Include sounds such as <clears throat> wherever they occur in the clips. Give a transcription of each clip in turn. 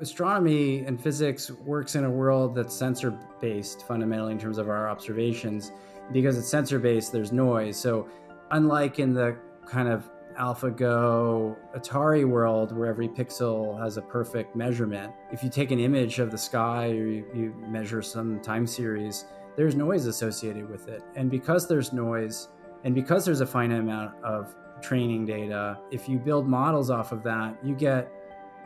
astronomy and physics works in a world that's sensor based fundamentally in terms of our observations. Because it's sensor based, there's noise. So, unlike in the kind of AlphaGo Atari world where every pixel has a perfect measurement, if you take an image of the sky or you, you measure some time series, there's noise associated with it. And because there's noise, and because there's a finite amount of training data, if you build models off of that, you get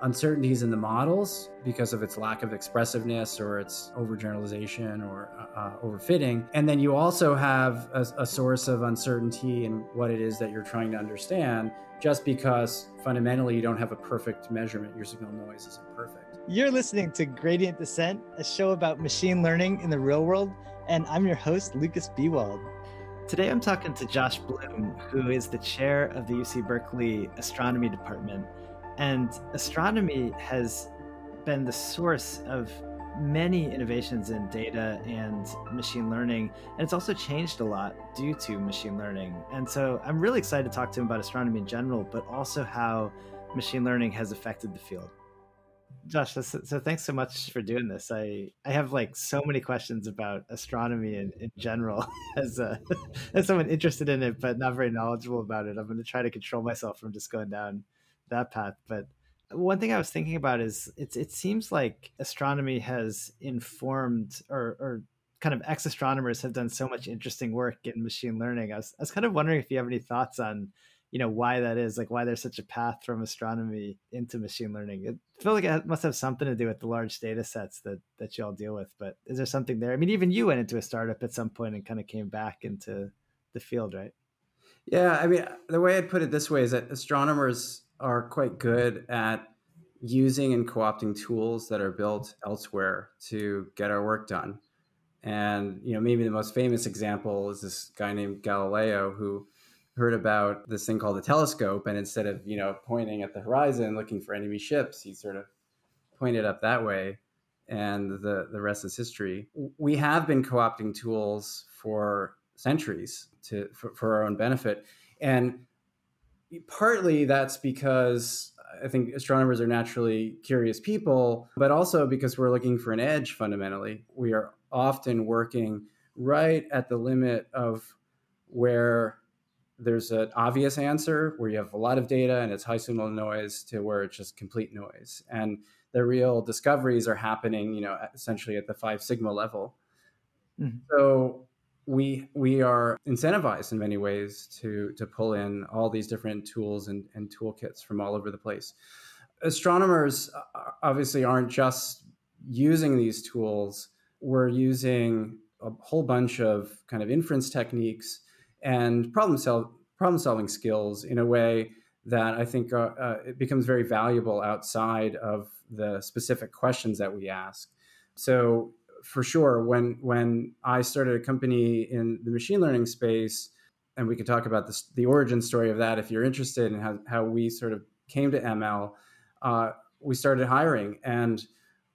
uncertainties in the models because of its lack of expressiveness or its overgeneralization or uh, uh, overfitting. And then you also have a, a, source of uncertainty in what it is that you're trying to understand just because fundamentally you don't have a perfect measurement. Your signal noise isn't perfect. You're listening to Gradient Dissent, a show about machine learning in the real world. And I'm your host, Lukas Biewald. Today I'm talking to Josh Bloom, who is the chair of the UC Berkeley Astronomy Department. And mm-hmm. astronomy has been the source of many innovations in data and machine learning. And it's also changed a lot due to machine learning. And so I'm really excited to talk to him about astronomy in general, but also how machine learning has affected the field. Josh, so, so, thanks so much for doing this. I, I have like so many questions about astronomy in, in general <laughs> as a, <laughs> as someone interested in it, but not very knowledgeable about it. I'm going to try to control myself from just going down that path. But one thing I was thinking about is it's, it seems like astronomy has informed or, or kind of ex astronomers have done so much interesting work in machine learning. I was, I was kind of wondering if you have any thoughts on you know why that is like why there's such a path from astronomy into machine learning it I feel like it must have something to do with the large data sets that that you all deal with but is there something there i mean even you went into a startup at some point and kind of came back into the field right yeah i mean the way i'd put it this way is that astronomers are quite good at using and co-opting tools that are built elsewhere to get our work done. And you know maybe the most famous example is this guy named galileo who heard about this thing called the telescope and instead of you know pointing at the horizon looking for enemy ships he sort of pointed up that way and the the rest is history. We have been co-opting tools for centuries to for, for our own benefit. And partly that's because i think astronomers are naturally curious people but also because we're looking for an edge fundamentally we are often working right at the limit of where there's an obvious answer where you have a lot of data and it's high signal noise to where it's just complete noise. And the real discoveries are happening, you know, essentially at the five sigma level. Mm-hmm. So we we are incentivized in many ways to to pull in all these different tools and, and toolkits from all over the place. Astronomers uh, obviously aren't just using these tools. We're using a whole bunch of kind of inference techniques and problem sol- problem solving skills in a way that I think uh, uh, it becomes very valuable outside of the specific questions that we ask. So for sure, when when I started a company in the machine learning space, and we could talk about this, the origin story of that if you're interested in how, how we sort of came to ML, uh, we started hiring. And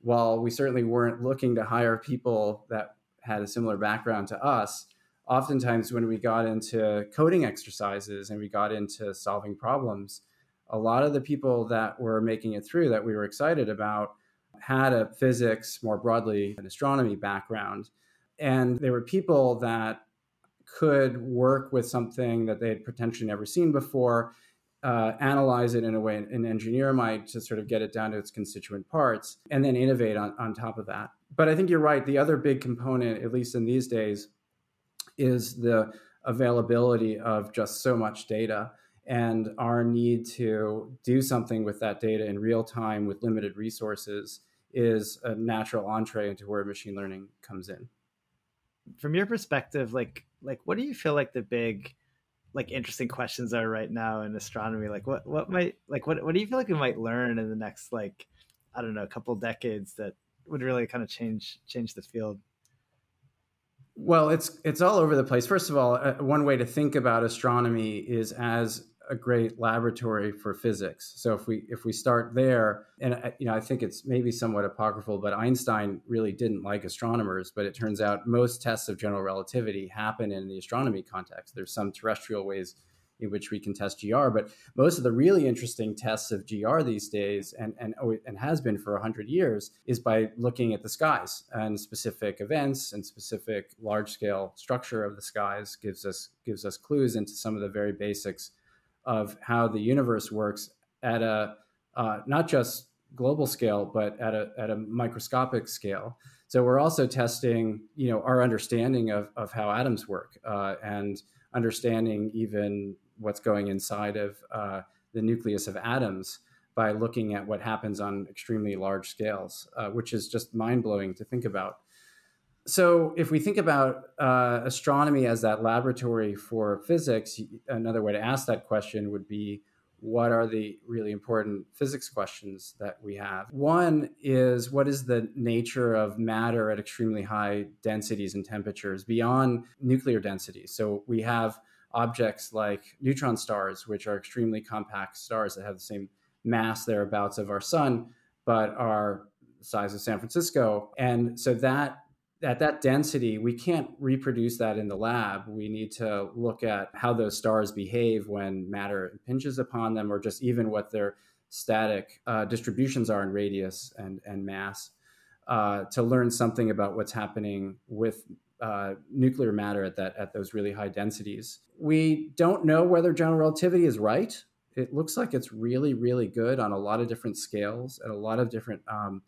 while we certainly weren't looking to hire people that had a similar background to us, oftentimes when we got into coding exercises and we got into solving problems, a lot of the people that were making it through that we were excited about had a physics, more broadly, an astronomy background. And they were people that could work with something that they had potentially never seen before, uh, analyze it in a way an engineer might to sort of get it down to its constituent parts, and then innovate on, on top of that. But I think you're right. The other big component, at least in these days, is the availability of just so much data and our need to do something with that data in real time with limited resources is a natural entree into where machine learning comes in. From your perspective like like what do you feel like the big like interesting questions are right now in astronomy? Like what what might like what what do you feel like we might learn in the next like i don't know a couple decades that would really kind of change change the field? Well, it's it's all over the place. First of all, uh, one way to think about astronomy is as a great laboratory for physics. So if we if we start there, and you know, I think it's maybe somewhat apocryphal, but Einstein really didn't like astronomers. But it turns out most tests of general relativity happen in the astronomy context. There's some terrestrial ways in which we can test GR. But most of the really interesting tests of GR these days, and and oh, and has been for hundred years, is by looking at the skies and specific events and specific large scale structure of the skies gives us gives us clues into some of the very basics of how the universe works at a uh, not just global scale, but at a at a microscopic scale. So we're also testing, you know, our understanding of, of how atoms work uh, and understanding even what's going inside of uh, the nucleus of atoms by looking at what happens on extremely large scales, uh, which is just mind blowing to think about. So, if we think about uh, astronomy as that laboratory for physics, another way to ask that question would be what are the really important physics questions that we have? One is what is the nature of matter at extremely high densities and temperatures beyond nuclear density? So we have objects like neutron stars, which are extremely compact stars that have the same mass thereabouts of our sun, but are size of San Francisco. And so that at that density, we can't reproduce that in the lab. We need to look at how those stars behave when matter impinges upon them, or just even what their static uh, distributions are in radius and, and mass, uh, to learn something about what's happening with uh, nuclear matter at that at those really high densities. We don't know whether general relativity is right. It looks like it's really, really good on a lot of different scales at a lot of different um,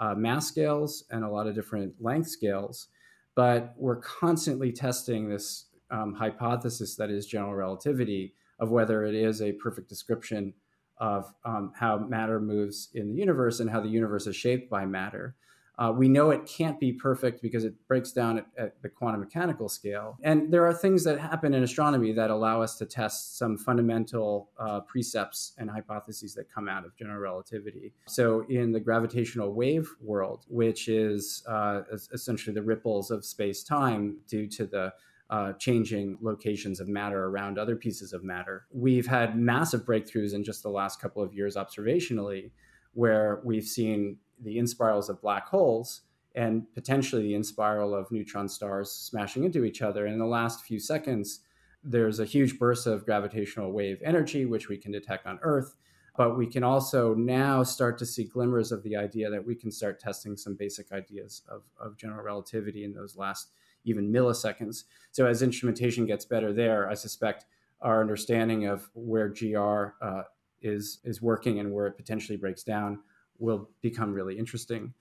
uh, mass scales and a lot of different length scales. But we're constantly testing this um, hypothesis that is general relativity of whether it is a perfect description of um, how matter moves in the universe and how the universe is shaped by matter. Uh, we know it can't be perfect because it breaks down at, at, the quantum mechanical scale. And there are things that happen in astronomy that allow us to test some fundamental uh, precepts and hypotheses that come out of general relativity. So, in the gravitational wave world, which is uh, essentially the ripples of space time due to the uh, changing locations of matter around other pieces of matter. We've had massive breakthroughs in just the last couple of years observationally, where we've seen the inspirals of black holes and potentially the inspiral of neutron stars smashing into each other. In the last few seconds, there's a huge burst of gravitational wave energy, which we can detect on Earth. But we can also now start to see glimmers of the idea that we can start testing some basic ideas of, of general relativity in those last even milliseconds. So as instrumentation gets better there, I suspect our understanding of where GR uh, is is working and where it potentially breaks down will become really interesting.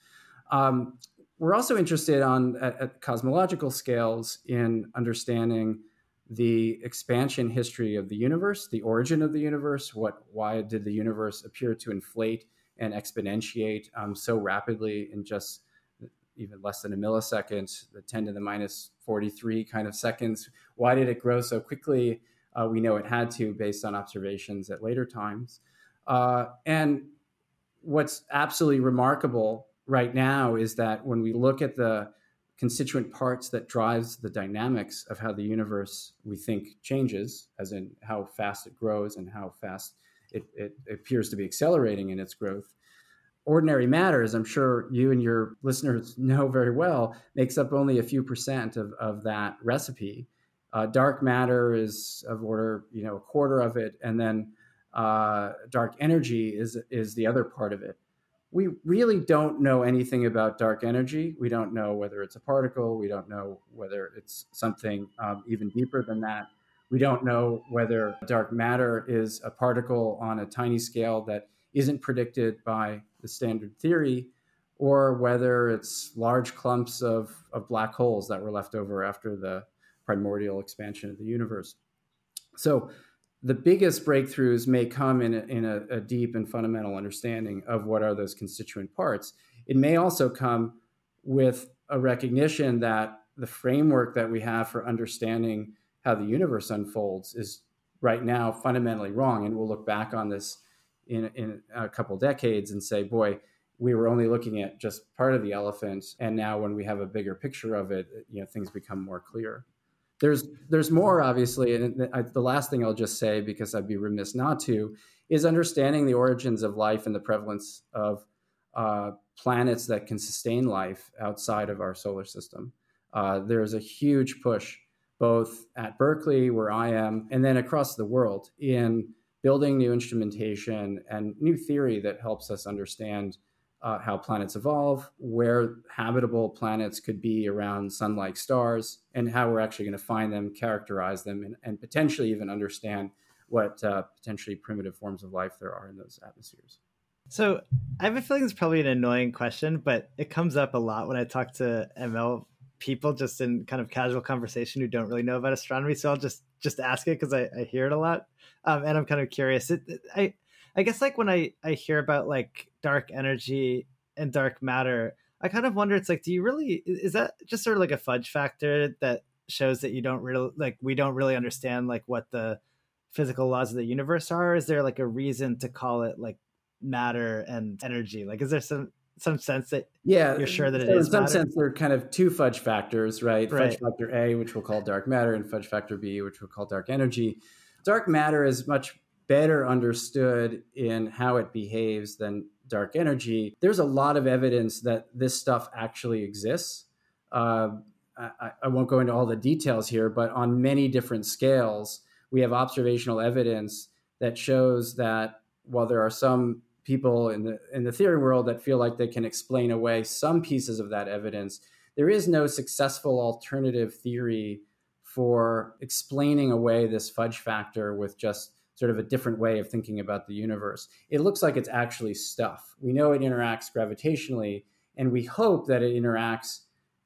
Um, we're also interested on at, at, cosmological scales in understanding the expansion history of the universe, the origin of the universe. What, why did the universe appear to inflate and exponentiate um, so rapidly in just even less than a millisecond, the 10 to the minus 43 kind of seconds? Why did it grow so quickly? Uh, we know it had to based on observations at later times. Uh, and what's absolutely remarkable right now is that when we look at the constituent parts that drives the dynamics of how the universe we think changes as in how fast it grows and how fast it, it appears to be accelerating in its growth ordinary matter as i'm sure you and your listeners <laughs> know very well makes up only a few percent of, of that recipe. Uh, dark matter is of order you know a quarter of it and then uh, dark energy is is the other part of it. We really don't know anything about dark energy. We don't know whether it's a particle. We don't know whether it's something um, even deeper than that. We don't know whether dark matter is a particle on a tiny scale that isn't predicted by the standard theory, or whether it's large clumps of, of black holes that were left over after the primordial expansion of the universe. So the biggest breakthroughs may come in, a, in a, a, deep and fundamental understanding of what are those constituent parts. It may also come with a recognition that the framework that we have for understanding how the universe unfolds is right now fundamentally wrong. And we'll look back on this in, in a couple decades and say, boy, we were only looking at just part of the elephant. And now when we have a bigger picture of it, you know, things become more clear there's there's more obviously and the last thing i'll just say because i'd be remiss not to is understanding the origins of life and the prevalence of uh, planets that can sustain life outside of our solar system. Uh, there's a huge push both at Berkeley, where I am, and then across the world in building new instrumentation and new theory that helps us understand uh, how planets evolve, where habitable planets could be around sun like stars, and how we're actually going to find them, characterize them, and, and potentially even understand what uh, potentially primitive forms of life there are in those atmospheres. So I have a feeling it's probably an annoying question, but it comes up a lot when I talk to ML people just in kind of casual conversation who don't really know about astronomy. So I'll just just ask it because I, I, hear it a lot, um, and I'm kind of curious. It, it, I I guess like when I I hear about like dark energy and dark matter, I kind of wonder. It's like, do you really is that just sort of like a fudge factor that shows that you don't really like we don't really understand like what the physical laws of the universe are? Is there like a reason to call it like matter and energy? Like, is there some some sense that yeah you're sure that it so is in some matter? sense they're kind of two fudge factors right? right fudge factor a which we'll call dark matter and fudge factor b which we'll call dark energy dark matter is much better understood in how it behaves than dark energy there's a lot of evidence that this stuff actually exists. Uh, I, I won't go into all the details here but on many different scales we have observational evidence that shows that while there are some people in the in the theory world that feel like they can explain away some pieces of that evidence there is no successful alternative theory for explaining away this fudge factor with just sort of a different way of thinking about the universe it looks like it's actually stuff we know it interacts gravitationally and we hope that it interacts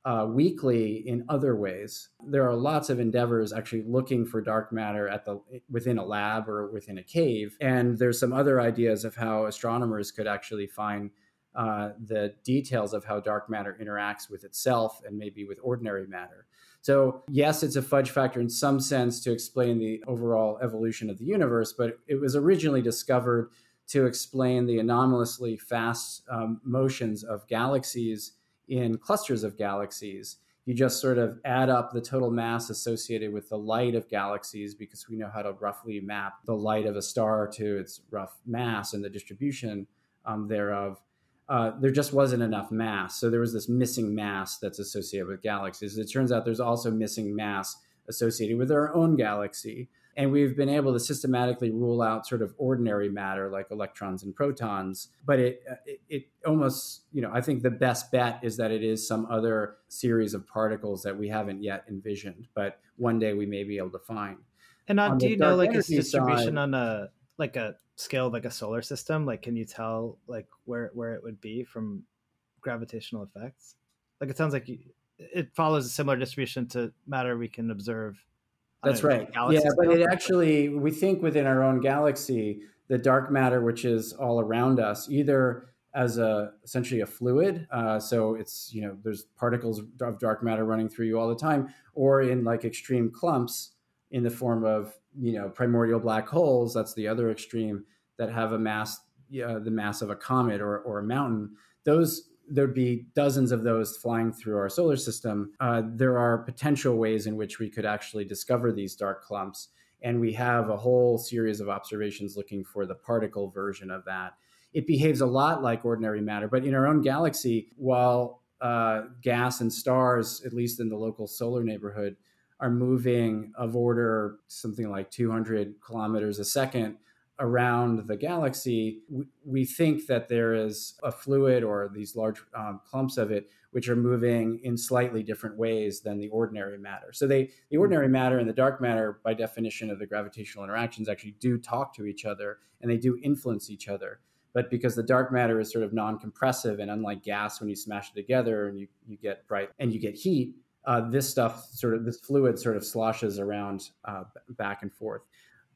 uh, weakly in other ways. There are lots of endeavors actually looking for dark matter at the within a lab or within a cave, and there's some other ideas of how astronomers could actually find uh, the details of how dark matter interacts with itself and maybe with ordinary matter. So, yes, it's a fudge factor in some sense to explain the overall evolution of the universe, but it was originally discovered to explain the anomalously fast um, motions of galaxies in clusters of galaxies. You just sort of add up the total mass associated with the light of galaxies because we know how to roughly map the light of a star to its rough mass and the distribution um, thereof. Uh, there just wasn't enough mass. So there was this missing mass that's associated with galaxies. It turns out there's also missing mass associated with our own galaxy. And we've been able to systematically rule out sort of ordinary matter like electrons and protons. But it, it, it, almost, you know, I think the best bet is that it is some other series of particles that we haven't yet envisioned, but one day we may be able to find. And uh, do you know like its distribution side, on a like a scale like a solar system? Like, can you tell like where where it would be from gravitational effects? Like, it sounds like you, it follows a similar distribution to matter we can observe that's right. Yeah, but it actually, we think within our own galaxy, the dark matter, which is all around us, either as a essentially a fluid, uh, so it's you know there's particles of dark matter running through you all the time, or in like extreme clumps in the form of you know primordial black holes. That's the other extreme that have a mass, uh, the mass of a comet or or a mountain. Those there'd be dozens of those flying through our solar system. Uh, there are potential ways in which we could actually discover these dark clumps. And we have a whole series of observations looking for the particle version of that. It behaves a lot like ordinary matter, but in our own galaxy, while uh, gas and stars, at least in the local solar neighborhood, are moving of order something like 200 kilometers a second, around the galaxy, we, we, think that there is a fluid or these large um, clumps of it which are moving in slightly different ways than the ordinary matter. So they, the hmm. ordinary matter and the dark matter, by definition of the gravitational interactions, actually do talk to each other and they do influence each other. But because the dark matter is sort of non-compressive and unlike gas, when you smash it together and you, you get bright and you get heat, uh, this stuff sort of this fluid sort of sloshes around uh, back and forth.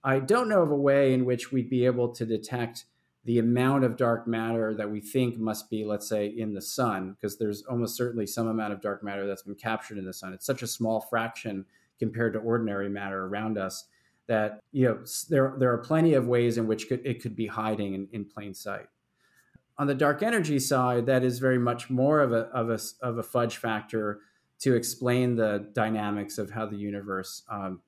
I don't know of a way in which we'd be able to detect the amount of dark matter that we think must be, let's say, in the sun, because there's almost certainly some amount of dark matter that's been captured in the sun. It's such a small fraction compared to ordinary matter around us that you know there there are plenty of ways in which could, it could be hiding in, in plain sight. On the dark energy side, that is very much more of a of a of a fudge factor to explain the dynamics of how the universe um,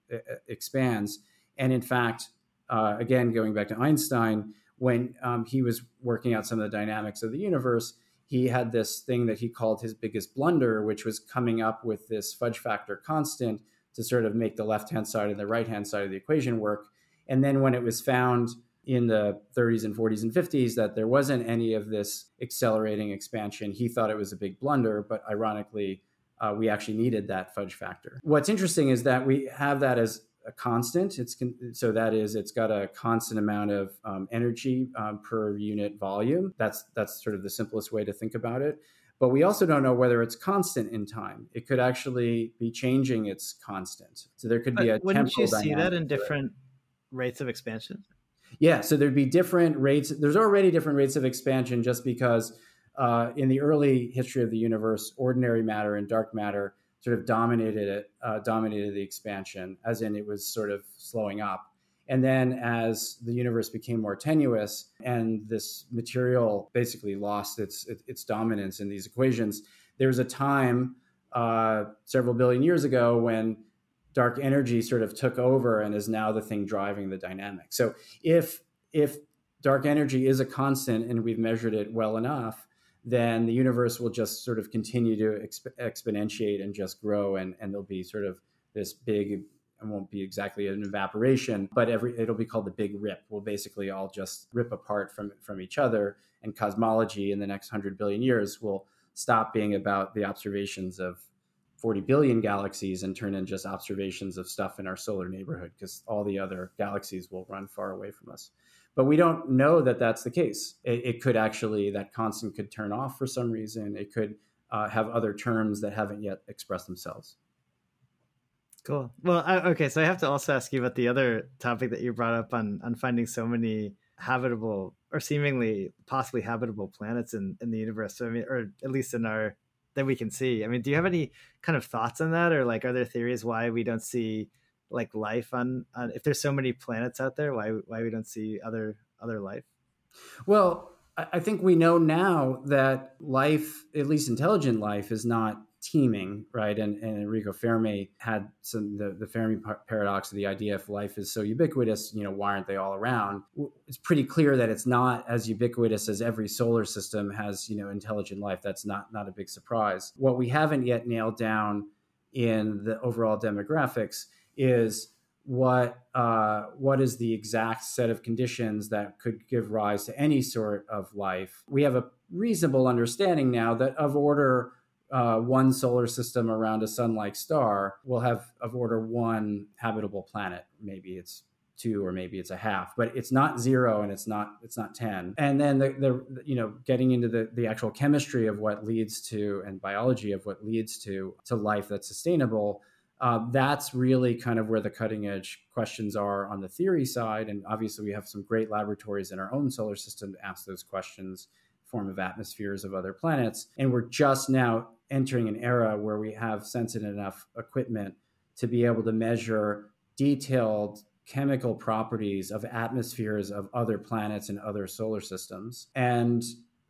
expands and in fact, uh, again, going back to Einstein, when um, he was working out some of the dynamics of the universe, he had this thing that he called his biggest blunder, which was coming up with this fudge factor constant to sort of make the left hand side and the right hand side of the equation work. And then when it was found in the 30s and 40s and 50s that there wasn't any of this accelerating expansion, he thought it was a big blunder. But ironically, uh, we actually needed that fudge factor. What's interesting is that we have that as a constant. It's con- so that is it's got a constant amount of um, energy um, per unit volume. That's that's sort of the simplest way to think about it. But we also don't know whether it's constant in time. It could actually be changing its constant. So there could be a. Wouldn't you see that in different rates of expansion? Yeah, so there'd be different rates. There's already different rates of expansion just because uh, in the early history of the universe, ordinary matter and dark matter sort of dominated it, uh, dominated the expansion, as in it was sort of slowing up. And then as the universe became more tenuous and this material basically lost its, its dominance in these equations, there was a time uh, several billion years ago when dark energy sort of took over and is now the thing driving the dynamic. So if if dark energy is a constant and we've measured it well enough, then the universe will just sort of continue to exp- exponentiate and just grow, and, and there'll be sort of this big. It won't be exactly an evaporation, but every it'll be called the big rip. We'll basically all just rip apart from from each other, and cosmology in the next hundred billion years will stop being about the observations of 40 billion galaxies and turn in just observations of stuff in our solar neighborhood because all the other galaxies will run far away from us. But we don't know that that's the case. It, it could actually, that constant could turn off for some reason. It could uh, have other terms that haven't yet expressed themselves. Cool. Well, I, okay. So I have to also ask you about the other topic that you brought up on on finding so many habitable or seemingly possibly habitable planets in in the universe. So I mean, or at least in our that we can see. I mean, do you have any kind of thoughts on that, or like, are there theories why we don't see like life on, on if there's so many planets out there why why we don't see other other life? Well i think we know now that life at least intelligent life is not teeming right? And, and enrico fermi had some the, the fermi paradox of the idea if life is so ubiquitous you know why aren't they all around? It's pretty clear that it's not as ubiquitous as every solar system has you know intelligent life. That's not not a big surprise. What we haven't yet nailed down in the overall demographics is what uh, what is the exact set of conditions that could give rise to any sort of life. We have a reasonable understanding now that of order uh, one solar system around a sun-like star will have of order one habitable planet. Maybe it's two or maybe it's a half but it's not zero and it's not it's not 10 and then the, the you know getting into the the actual chemistry of what leads to and biology of what leads to to life that's sustainable uh, that's really kind of where the cutting edge questions are on the theory side. And obviously, we have some great laboratories in our own solar system to ask those questions, form of atmospheres of other planets. And we're just now entering an era where we have sensitive enough equipment to be able to measure detailed chemical properties of atmospheres of other planets and other solar systems. And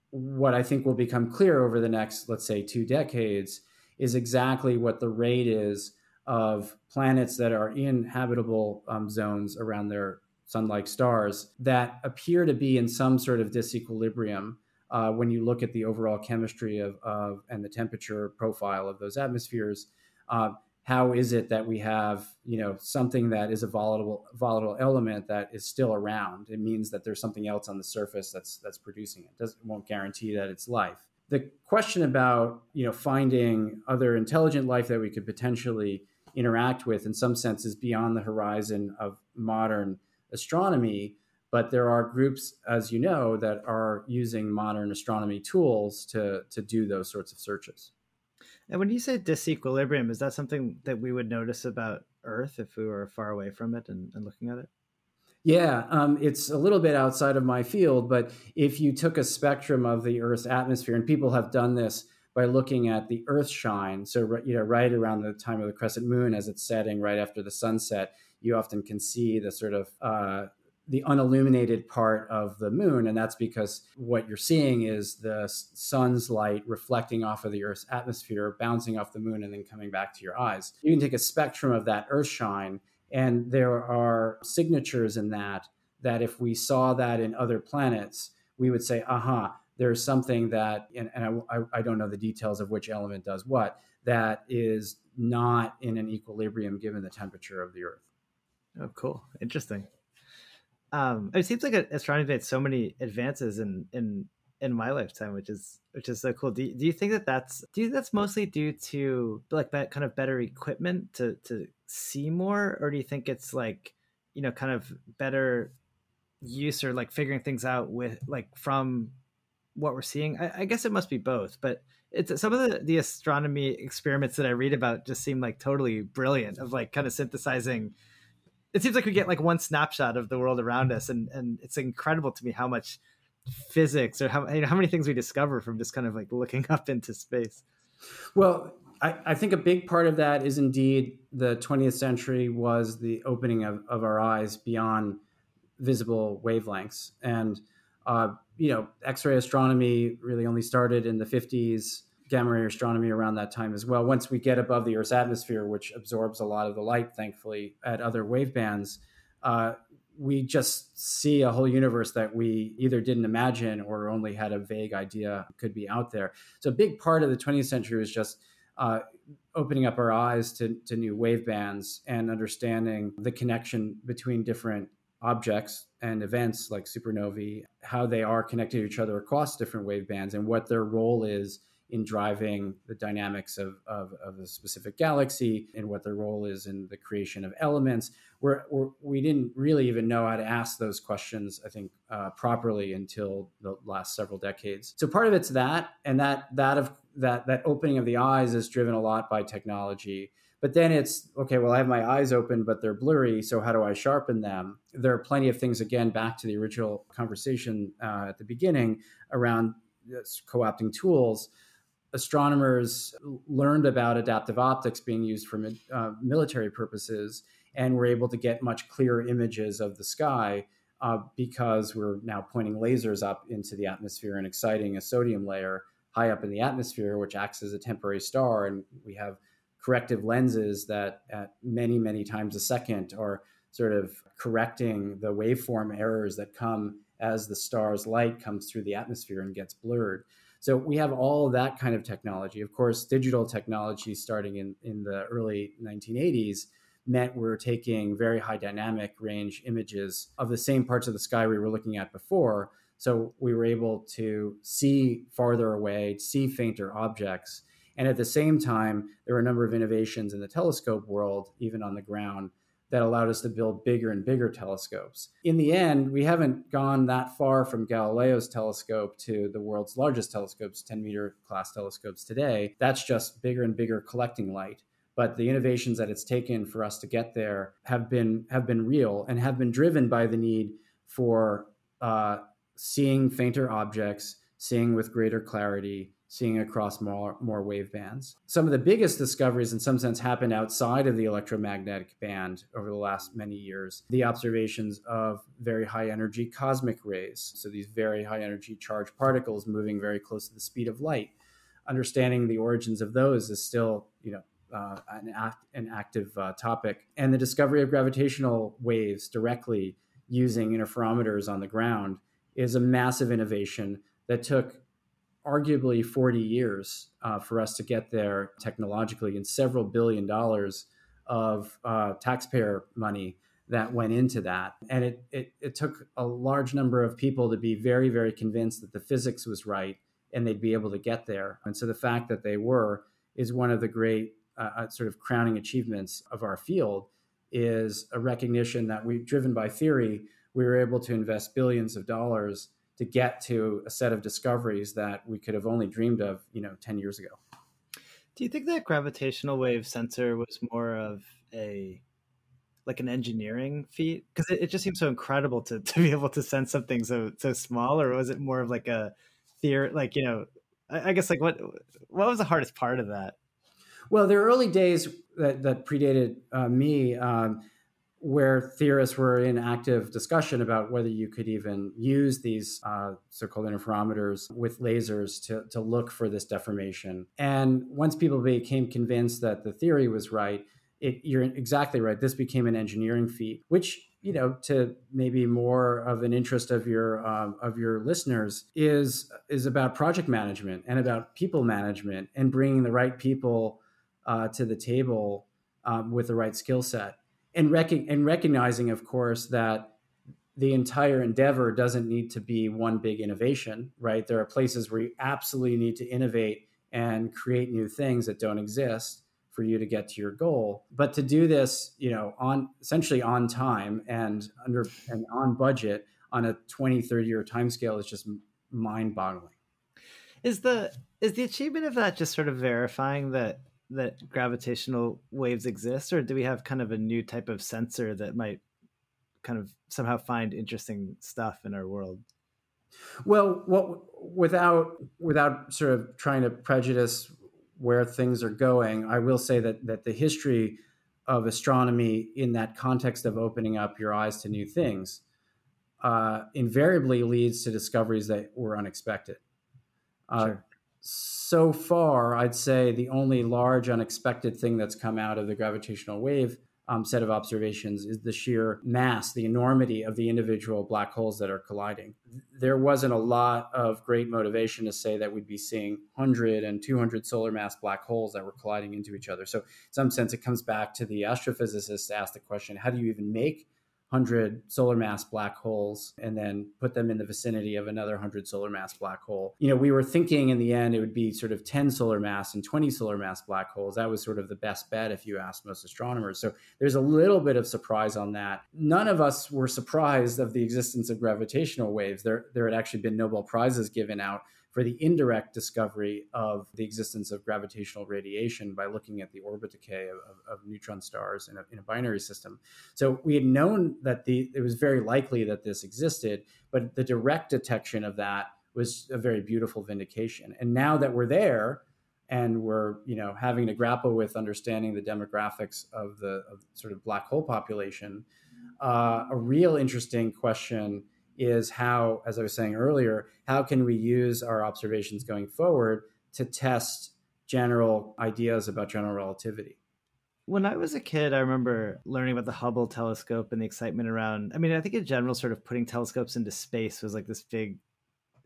what I think will become clear over the next, let's say, two decades is exactly what the rate is of planets that are in habitable um, zones around their sun-like stars that appear to be in some sort of disequilibrium uh, when you look at the overall chemistry of, of, and the temperature profile of those atmospheres. Uh, how is it that we have you know something that is a volatile volatile element that is still around? It means that there's something else on the surface that's that's producing it. Doesn't won't guarantee that it's life. The question about you know finding other intelligent life that we could potentially interact with in some senses beyond the horizon of modern astronomy. But there are groups as you know that are using modern astronomy tools to to do those sorts of searches. And when you say disequilibrium is that something that we would notice about earth if we were far away from it and, and looking at it? Yeah, um, it's a little bit outside of my field, but if you took a spectrum of the Earth's atmosphere, and people have done this by looking at the earth shine. So, you know, right around the time of the crescent moon as it's setting, right after the sunset, you often can see the sort of uh, the unilluminated part of the moon. And that's because what you're seeing is the sun's light reflecting off of the Earth's atmosphere, bouncing off the moon, and then coming back to your eyes. You can take a spectrum of that earth shine, and there are signatures in that that if we saw that in other planets, we would say, aha, there's something that, and, and I, I don't know the details of which element does what, that is not in an equilibrium given the temperature of the Earth. Oh, cool. Interesting. Um, it seems like astronomy made so many advances in, in in my lifetime, which is which is so cool. Do do you think that that's do you that's mostly due to like that kind of better equipment to to see more, or do you think it's like you know kind of better use or like figuring things out with like from what we're seeing? I, I guess it must be both, but it's some of the, the astronomy experiments that I read about just seem like totally brilliant of like kind of synthesizing. It seems like we get like one snapshot of the world around us, and and it's incredible to me how much physics or how you know, how many things we discover from just kind of like looking <laughs> up into space. Well, I, I, think a big part of that is indeed the 20th century was the opening of, of our eyes beyond visible wavelengths. And, uh, you know, X ray astronomy really only started in the 50s, gamma ray astronomy around that time as well. Once we get above the Earth's atmosphere, which absorbs a lot of the light, thankfully, at other wave bands, uh, we just see a whole universe that we either didn't imagine or only had a vague idea could be out there. So a big part of the 20th century was just uh, opening up our eyes to, to new wave bands and understanding the connection between different objects and events like supernovae, how they are connected to each other across different wave bands, and what their role is in driving the dynamics of, of, of, a specific galaxy and what their role is in the creation of elements. We're, we're, we did not really even know how to ask those questions, I think, uh, properly until the last several decades. So part of it's that, and that that of that that opening of the eyes is driven a lot by technology. But then it's okay. Well, I have my eyes open, but they're blurry. So how do I sharpen them? There are plenty of things. Again, back to the original conversation uh, at the beginning around co-opting tools astronomers learned about adaptive optics being used for uh, military purposes and were able to get much clearer images of the sky uh, because we're now pointing lasers up into the atmosphere and exciting a sodium layer high up in the atmosphere, which acts as a temporary star. And we have corrective lenses that at many, many times a second are sort of correcting the waveform errors that come as the star's light comes through the atmosphere and gets blurred. So we have all that kind of technology. Of course, digital technology starting in, in the early 1980s meant we are taking very high dynamic range images of the same parts of the sky we were looking at before. So we were able to see farther away, see fainter objects. And at the same time, there were a number of innovations in the telescope world, even on the ground, that allowed us to build bigger and bigger telescopes. In the end, we haven't gone that far from Galileo's telescope to the world's largest telescopes, 10 meter class telescopes today. That's just bigger and bigger collecting light. But the innovations that it's taken for us to get there have been have been real and have been driven by the need for uh, seeing fainter objects, seeing with greater clarity, seeing across more, more wave bands. Some of the biggest discoveries, in some sense, happened outside of the electromagnetic band over the last many years. The observations of very high energy cosmic rays, so these very high energy charged particles moving very close to the speed of light. Understanding the origins of those is still, you know, uh, an, act, an active uh, topic. And the discovery of gravitational waves directly using interferometers on the ground is a massive innovation that took arguably 40 years uh, for us to get there technologically and several billion dollars of uh, taxpayer money that went into that. And it, it, it, took a large number of people to be very, very convinced that the physics was right and they'd be able to get there. And so the fact that they were is one of the great uh, uh sort of crowning achievements of our field is a recognition that we driven by theory we were able to invest billions of dollars to get to a set of discoveries that we could have only dreamed of, you know, 10 years ago. Do you think that gravitational wave sensor was more of a like an engineering feat? Because it, it, just seems so incredible to, <laughs> to be able to sense something so so small, or was it more of like a theory? Like you know, I, I guess like what what was the hardest part of that? Well, the early days that, that predated uh, me. Um, where theorists were in active discussion about whether you could even use these uh, so-called interferometers with lasers to, to look for this deformation. And once people became convinced that the theory was right, it, you're exactly right. This became an engineering feat, which you know to maybe more of an interest of your um, of your listeners is is about project management and about people management and bringing the right people uh, to the table um, with the right skill set and, rec- and recognizing of course that the entire endeavor doesn't need to be one big innovation right? There are places where you absolutely need to innovate and create new things that don't exist for you to get to your goal. But to do this you know on essentially on time and under and on budget on a 20 30 year time scale is just mind boggling is the is the achievement of that just sort of verifying that that gravitational waves exist or do we have kind of a new type of sensor that might kind of somehow find interesting stuff in our world well what without without sort of trying to prejudice where things are going, I will say that that the history of astronomy in that context of opening up your eyes to new things uh, invariably leads to discoveries that were unexpected. Uh, sure. So far, I'd say the only large unexpected thing that's come out of the gravitational wave um, set of observations is the sheer mass, the enormity of the individual black holes that are colliding. There wasn't a lot of great motivation to say that we'd be seeing 100 and 200 solar mass black holes that were colliding into each other. So, in some sense, it comes back to the astrophysicists to ask the question how do you even make 100 solar mass black holes and then put them in the vicinity of another 100 solar mass black hole. You know, we were thinking in the end it would be sort of 10 solar mass and 20 solar mass black holes. That was sort of the best bet if you asked most astronomers. So there's a little bit of surprise on that. None of us were surprised of the existence of gravitational waves. There, there had actually been Nobel Prizes given out for the indirect discovery of the existence of gravitational radiation by looking at the orbit decay of, of, of neutron stars in a, in a, binary system. So we had known that the it was very likely that this existed, but the direct detection of that was a very beautiful vindication. And now that we're there, and we're you know having to grapple with understanding the demographics of the of sort of black hole population, uh, a real interesting question is how, as I was saying earlier, how can we use our observations going forward to test general ideas about general relativity? When I was a kid, I remember learning about the Hubble telescope and the excitement around. I mean, I think in general, sort of putting telescopes into space was like this big,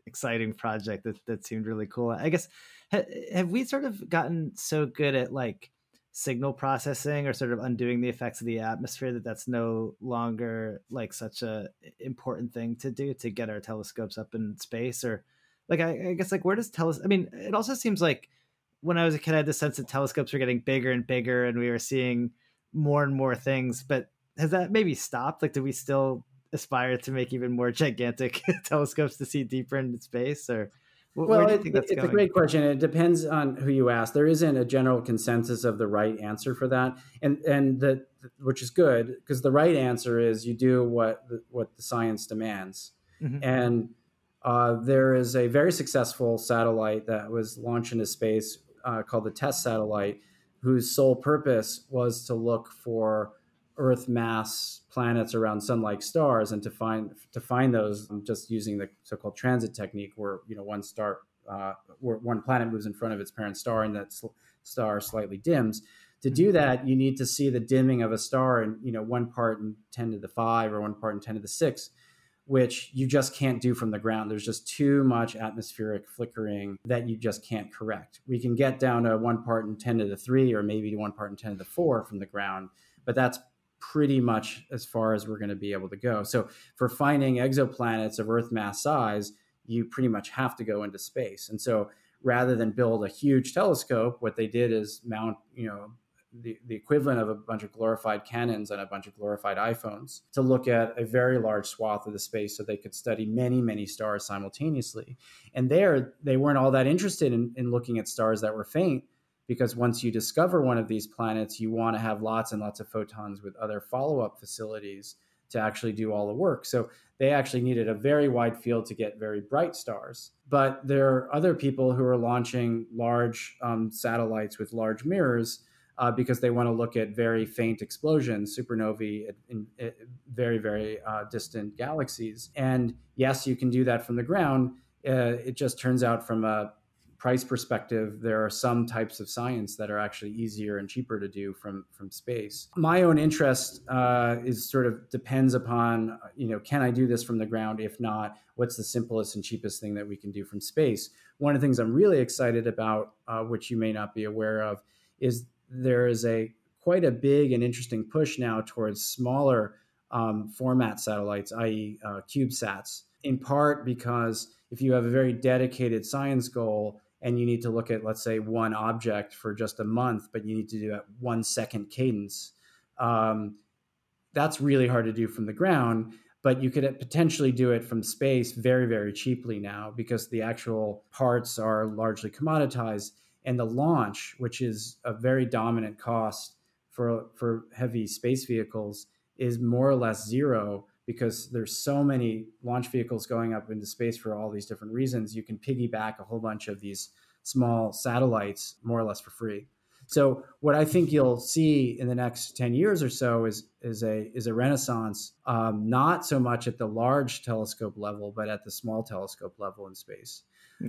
exciting project that, that seemed really cool. I guess, have we sort of gotten so good at like signal processing or sort of undoing the effects of the atmosphere that that's no longer like such a important thing to do to get our telescopes up in space? Or like I, I guess like where does teles I mean it also seems like when I was a kid I had the sense that telescopes were getting bigger and bigger and we were seeing more and more things but has that maybe stopped? Like do we still aspire to make even more gigantic <laughs> telescopes to see deeper into space? Or well, it, it's going? a great question. It depends on who you ask. There isn't a general consensus of the right answer for that, and and the which is good because the right answer is you do what what the science demands. Mm-hmm. And uh, there is a very successful satellite that was launched into space uh, called the TESS satellite, whose sole purpose was to look for Earth mass planets around sun-like stars, and to find to find those um, just using the so-called transit technique, where you know one star, uh, where one planet moves in front of its parent star, and that sl- star slightly dims. To do that, you need to see the dimming of a star in you know one part in ten to the five or one part in ten to the six, which you just can't do from the ground. There's just too much atmospheric flickering that you just can't correct. We can get down to one part in ten to the three, or maybe one part in ten to the four from the ground, but that's pretty much as far as we're going to be able to go. So for finding exoplanets of Earth mass size, you pretty much have to go into space. And so rather than build a huge telescope, what they did is mount, you know, the, the equivalent of a bunch of glorified Canons and a bunch of glorified iPhones to look at a very large swath of the space so they could study many, many stars simultaneously. And there, they weren't all that interested in, in looking at stars that were faint because once you discover one of these planets, you want to have lots and lots of photons with other follow up facilities to actually do all the work. So they actually needed a very wide field to get very bright stars. But there are other people who are launching large um, satellites with large mirrors uh, because they want to look at very faint explosions, supernovae in, in very, very uh, distant galaxies. And yes, you can do that from the ground. Uh, it just turns out from a price perspective, there are some types of science that are actually easier and cheaper to do from from space. My own interest uh, is sort of depends upon you know can I do this from the ground? If not, what's the simplest and cheapest thing that we can do from space? One of the things I'm really excited about, uh, which you may not be aware of, is there is a quite a big and interesting push now towards smaller um, format satellites, i.e., uh, CubeSats. In part because if you have a very dedicated science goal and you need to look at, let's say, one object for just a month, but you need to do it one second cadence, um, that's really hard to do from the ground. But you could potentially do it from space very, very cheaply now because the actual parts are largely commoditized. And the launch, which is a very dominant cost for, for heavy space vehicles, is more or less zero because there's so many launch vehicles going up into space for all these different reasons. You can piggyback a whole bunch of these small satellites more or less for free. So what I think you'll see in the next 10 years or so is is a is a renaissance, um, not so much at the large telescope level, but at the small telescope level in space.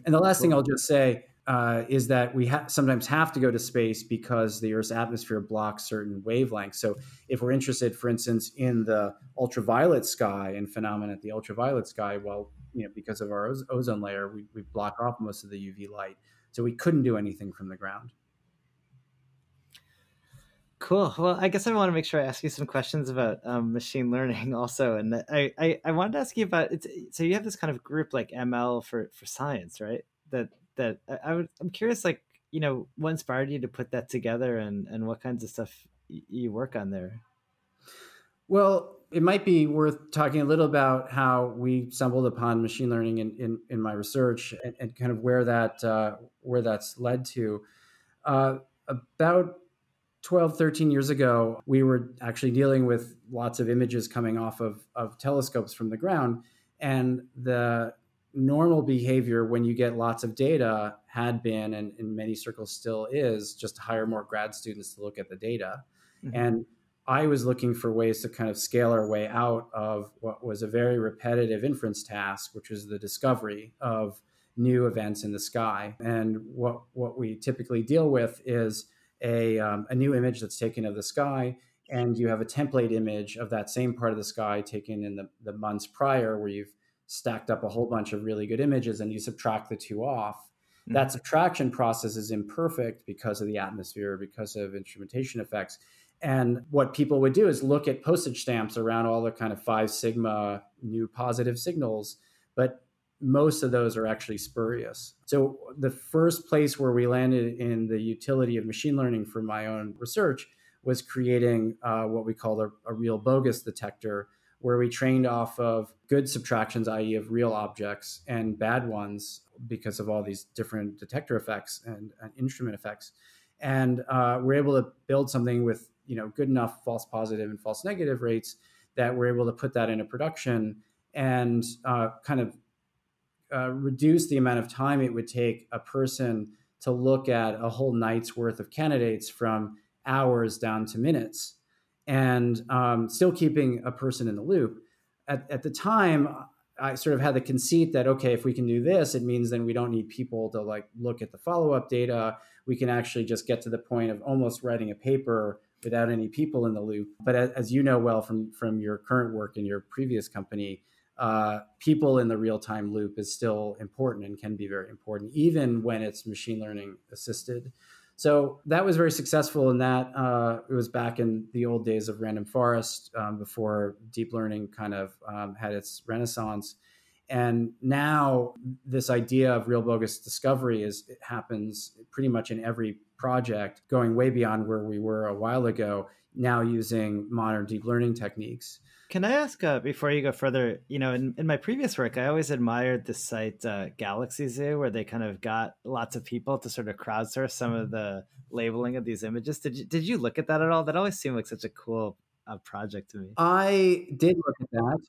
And the last thing I'll just say uh, is that we ha- sometimes have to go to space because the Earth's atmosphere blocks certain wavelengths. So, if we're interested, for instance, in the ultraviolet sky and phenomena at the ultraviolet sky, well, you know, because of our ozone layer, we, we block off most of the UV light. So, we couldn't do anything from the ground. Cool. Well, I guess I want to make sure I ask you some questions about um, machine learning <laughs> also, and I, I, I wanted to ask you about it. So you have this kind of group like ML for for science, right? That that I, I I'm curious, like you know, what inspired you to put that together, and and what kinds of stuff you work on there. Well, it might be worth talking a little about how we stumbled upon machine learning in, in, in my research and, and, kind of where that uh, where that's led to. Uh, about 12, 13 years ago, we were actually dealing with lots of images coming off of, of telescopes from the ground. And the normal behavior when you get lots of data had been, and in many circles still is, just to hire more grad students to look at the data. Mm-hmm. And I was looking for ways to kind of scale our way out of what was a very repetitive inference task, which was the discovery of new events in the sky. And what, what we typically deal with is a, um, a new image that's taken of the sky, and you have a template image of that same part of the sky taken in the, the months prior, where you've stacked up a whole bunch of really good images and you subtract the two off. Mm-hmm. That subtraction process is imperfect because of the atmosphere, because of instrumentation effects. And what people would do is look at postage stamps around all the kind of five sigma new positive signals, but most of those are actually spurious. So the first place where we landed in the utility of machine learning for my own research was creating uh, what we call a, a, real bogus detector, where we trained off of good subtractions, i.e., of real objects, and bad ones because of all these different detector effects and, and instrument effects. And uh, we're able to build something with you know good enough false positive and false negative rates that we're able to put that into production and uh, kind of uh, reduce the amount of time it would take a person to look at a whole night's worth of candidates from hours down to minutes and um, still keeping a person in the loop. At, at the time, I sort of had the conceit that okay, if we can do this, it means then we don't need people to like look at the follow up data. We can actually just get to the point of almost writing a paper without any people in the loop. But as, as you know well from from your current work in your previous company, uh, people in the real time loop is still important and can be very important, even when it's machine learning assisted. So that was very successful in that. Uh, it was back in the old days of random forest um, before deep learning kind of um, had its renaissance. And now this idea of real bogus discovery is it happens pretty much in every project, going way beyond where we were a while ago. Now using modern deep learning techniques. Can I ask uh, before you go further? You know, in, in my previous work, I always admired the site uh, Galaxy Zoo, where they kind of got lots of people to sort of crowdsource some of the labeling of these images. Did you did you look at that at all? That always seemed like such a cool uh, project to me. I did look at that.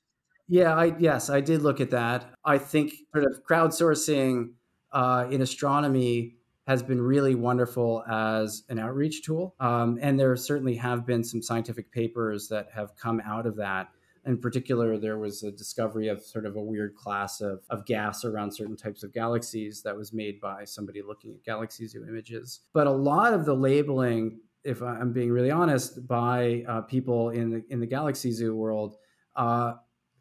Yeah, I yes, I did look at that. I think sort of crowdsourcing uh, in astronomy has been really wonderful as an outreach tool. Um, and there certainly have been some scientific papers that have come out of that. In particular, there was a discovery of sort of a weird class of, of gas around certain types of galaxies that was made by somebody looking at Galaxy Zoo images. But a lot of the labeling, if I'm being really honest, by uh, people in the, in the Galaxy Zoo world uh,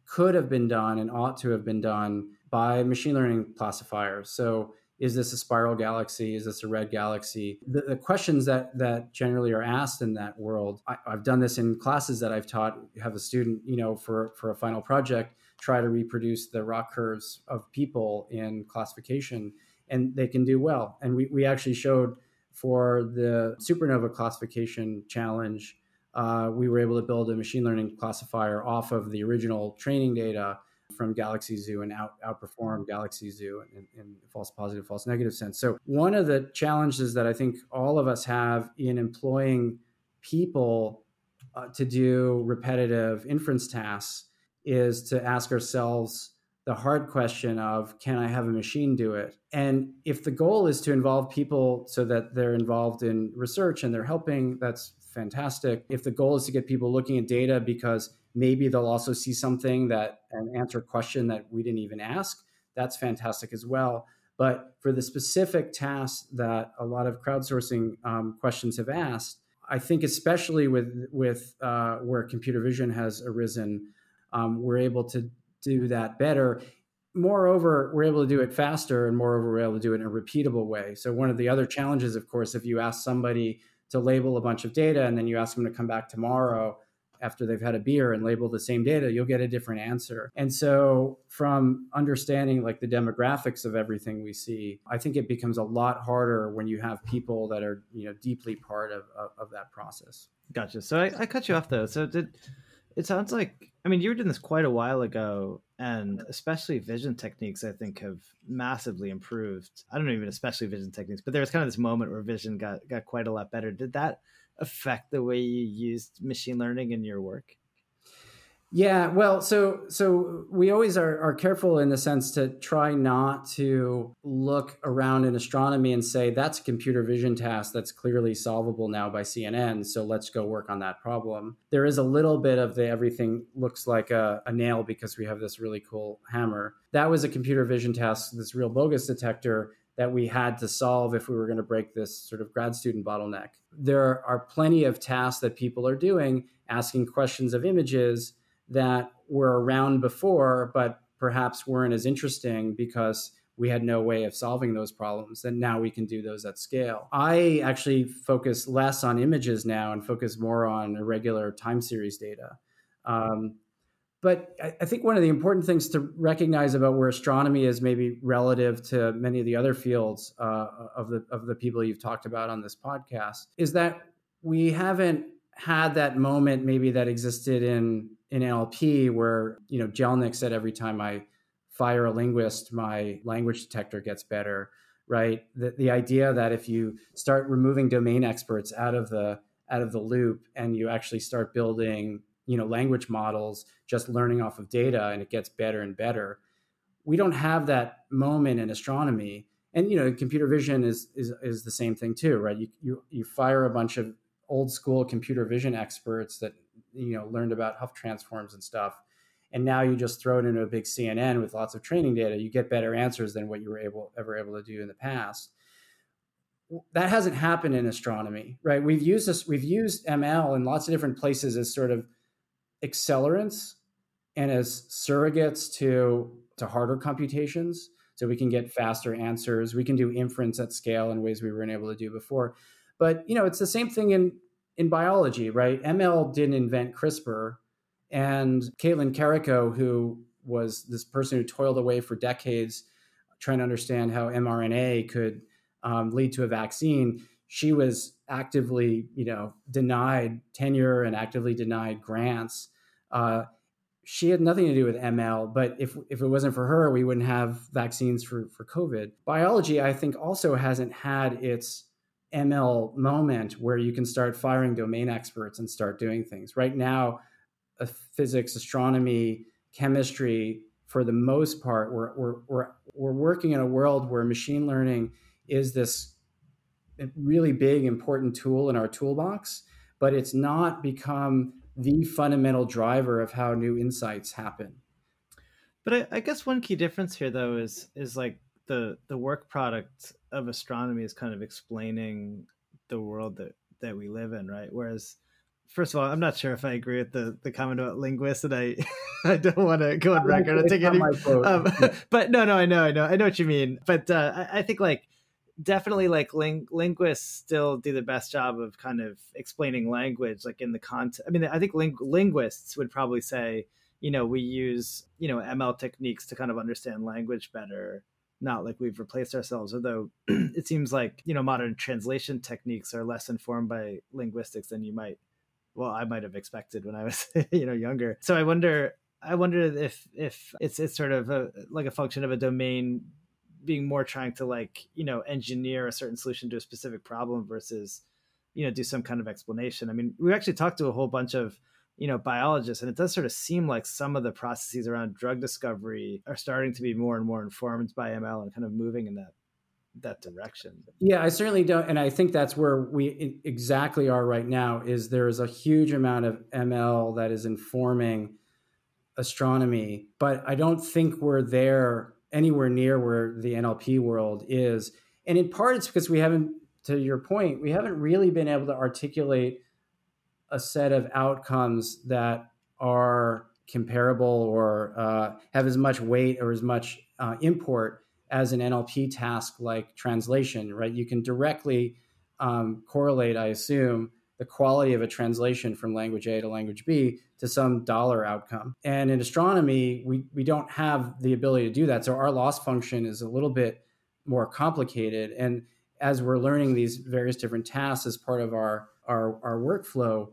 could have been done and ought to have been done by machine learning classifiers. So is this a spiral galaxy? Is this a red galaxy? The, the questions that that generally are asked in that world. I, have done this in classes that I've taught. Have a student, you know, for for a final project, try to reproduce the ROC curves of people in classification, and they can do well. And we we actually showed for the supernova classification challenge, uh, we were able to build a machine learning classifier off of the original training data from Galaxy Zoo and out, outperform Galaxy Zoo in, in false positive, false negative sense. So, one of the challenges that I think all of us have in employing people uh, to do repetitive inference tasks is to ask ourselves the hard question of can I have a machine do it? And if the goal is to involve people so that they're involved in research and they're helping, that's fantastic. If the goal is to get people looking at data because maybe they'll also see something that and answer a question that we didn't even ask. That's fantastic as well. But for the specific tasks that a lot of crowdsourcing um, questions have asked i think especially with with uh, where computer vision has arisen um, we're able to do that better. Moreover we're able to do it faster and moreover we're able to do it in a repeatable way. So one of the other challenges of course if you ask somebody to label a bunch of data and then you ask them to come back tomorrow after they've had a beer and label the same data, you'll get a different answer. And so, from understanding like the demographics of everything we see, I think it becomes a lot harder when you have people that are you know deeply part of of, of that process. Gotcha. So I, I cut you off though. So did it sounds like I mean you were doing this quite a while ago, and especially vision techniques I think have massively improved. I don't know even especially vision techniques, but there was kind of this moment where vision got got quite a lot better. Did that affect the way you used machine learning in your work? Yeah, well, so so we always are, are careful in the sense to try not to look around in astronomy and say that's a computer vision task that's clearly solvable now by CNN. So let's go work on that problem. There is a little bit of the everything looks like a, a nail because we have this really cool hammer. That was a computer vision task, this real bogus detector that we had to solve if we were going to break this sort of grad student bottleneck. There are plenty of tasks that people are doing, asking questions of images that were around before, but perhaps weren't as interesting because we had no way of solving those problems. And now we can do those at scale. I actually focus less on images now and focus more on irregular time series data. Um, but I, think one of the important things to recognize about where astronomy is maybe relative to many of the other fields uh, of the of the people you've talked about on this podcast is that we haven't had that moment maybe that existed in in NLP where you know Jelinek said every time I fire a linguist, my language detector gets better. Right. The, the idea that if you start removing domain experts out of the out of the loop and you actually start building you know language models just learning off of data and it gets better and better. We don't have that moment in astronomy. And you know computer vision is is, is the same thing too right? You, you you fire a bunch of old school computer vision experts that you know learned about Hough transforms and stuff and now you just throw it into a big cnn with lots of training data you get better answers than what you were able ever able to do in the past. That hasn't happened in astronomy right? We've used this we've used ml in lots of different places as sort of accelerants and as surrogates to to harder computations so we can get faster answers. We can do inference at scale in ways we weren't able to do before. But you know it's the same thing in in biology right? Ml didn't invent crispr and Katalin Karikó, who was this person who toiled away for decades trying to understand how mrna could um, lead to a vaccine she was actively, you know, denied tenure and actively denied grants. Uh, she had nothing to do with ML, but if if it wasn't for her, we wouldn't have vaccines for for COVID. Biology, I think, also hasn't had its ML moment where you can start firing domain experts and start doing things. Right now, physics, astronomy, chemistry, for the most part, we're, we're, we're, we're working in a world where machine learning is this really big, important tool in our toolbox, but it's not become the fundamental driver of how new insights happen. But I, I guess one key difference here, though, is is like the the work product of astronomy is kind of explaining the world that that we live in, right? Whereas first of all, I'm not sure if I agree with the, the comment about linguists, and I <laughs> I don't want to go on record and take any. Um, <laughs> but no, no, I know, I know, I know what you mean. But uh, I, I, think like definitely like ling- linguists still do the best job of kind of explaining language, like in the context I mean, I think ling- linguists would probably say, you know, we use you know ML techniques to kind of understand language better. Not like we've replaced ourselves, although <clears throat> it seems like you know modern translation techniques are less informed by linguistics than you might well i might have expected when i was <laughs> you know younger so i wonder i wonder if if it's it's sort of a, like a function of a domain being more trying to like you know engineer a certain solution to a specific problem versus you know do some kind of explanation i mean we actually talked to a whole bunch of you know biologists and it does sort of seem like some of the processes around drug discovery are starting to be more and more informed by ml and kind of moving in that that direction. Yeah, I certainly don't, and I think that's where we exactly are right now. Is there is a huge amount of ML that is informing astronomy, but I don't think we're there anywhere near where the NLP world is, and in part it's because we haven't, to your point, we haven't really been able to articulate a set of outcomes that are comparable or uh, have as much weight or as much uh, import as an NLP task like translation, right? You can directly um, correlate, I assume, the quality of a translation from language A to language B to some dollar outcome. And in astronomy, we, we don't have the ability to do that. So our loss function is a little bit more complicated. And as we're learning these various different tasks as part of our, our, our workflow,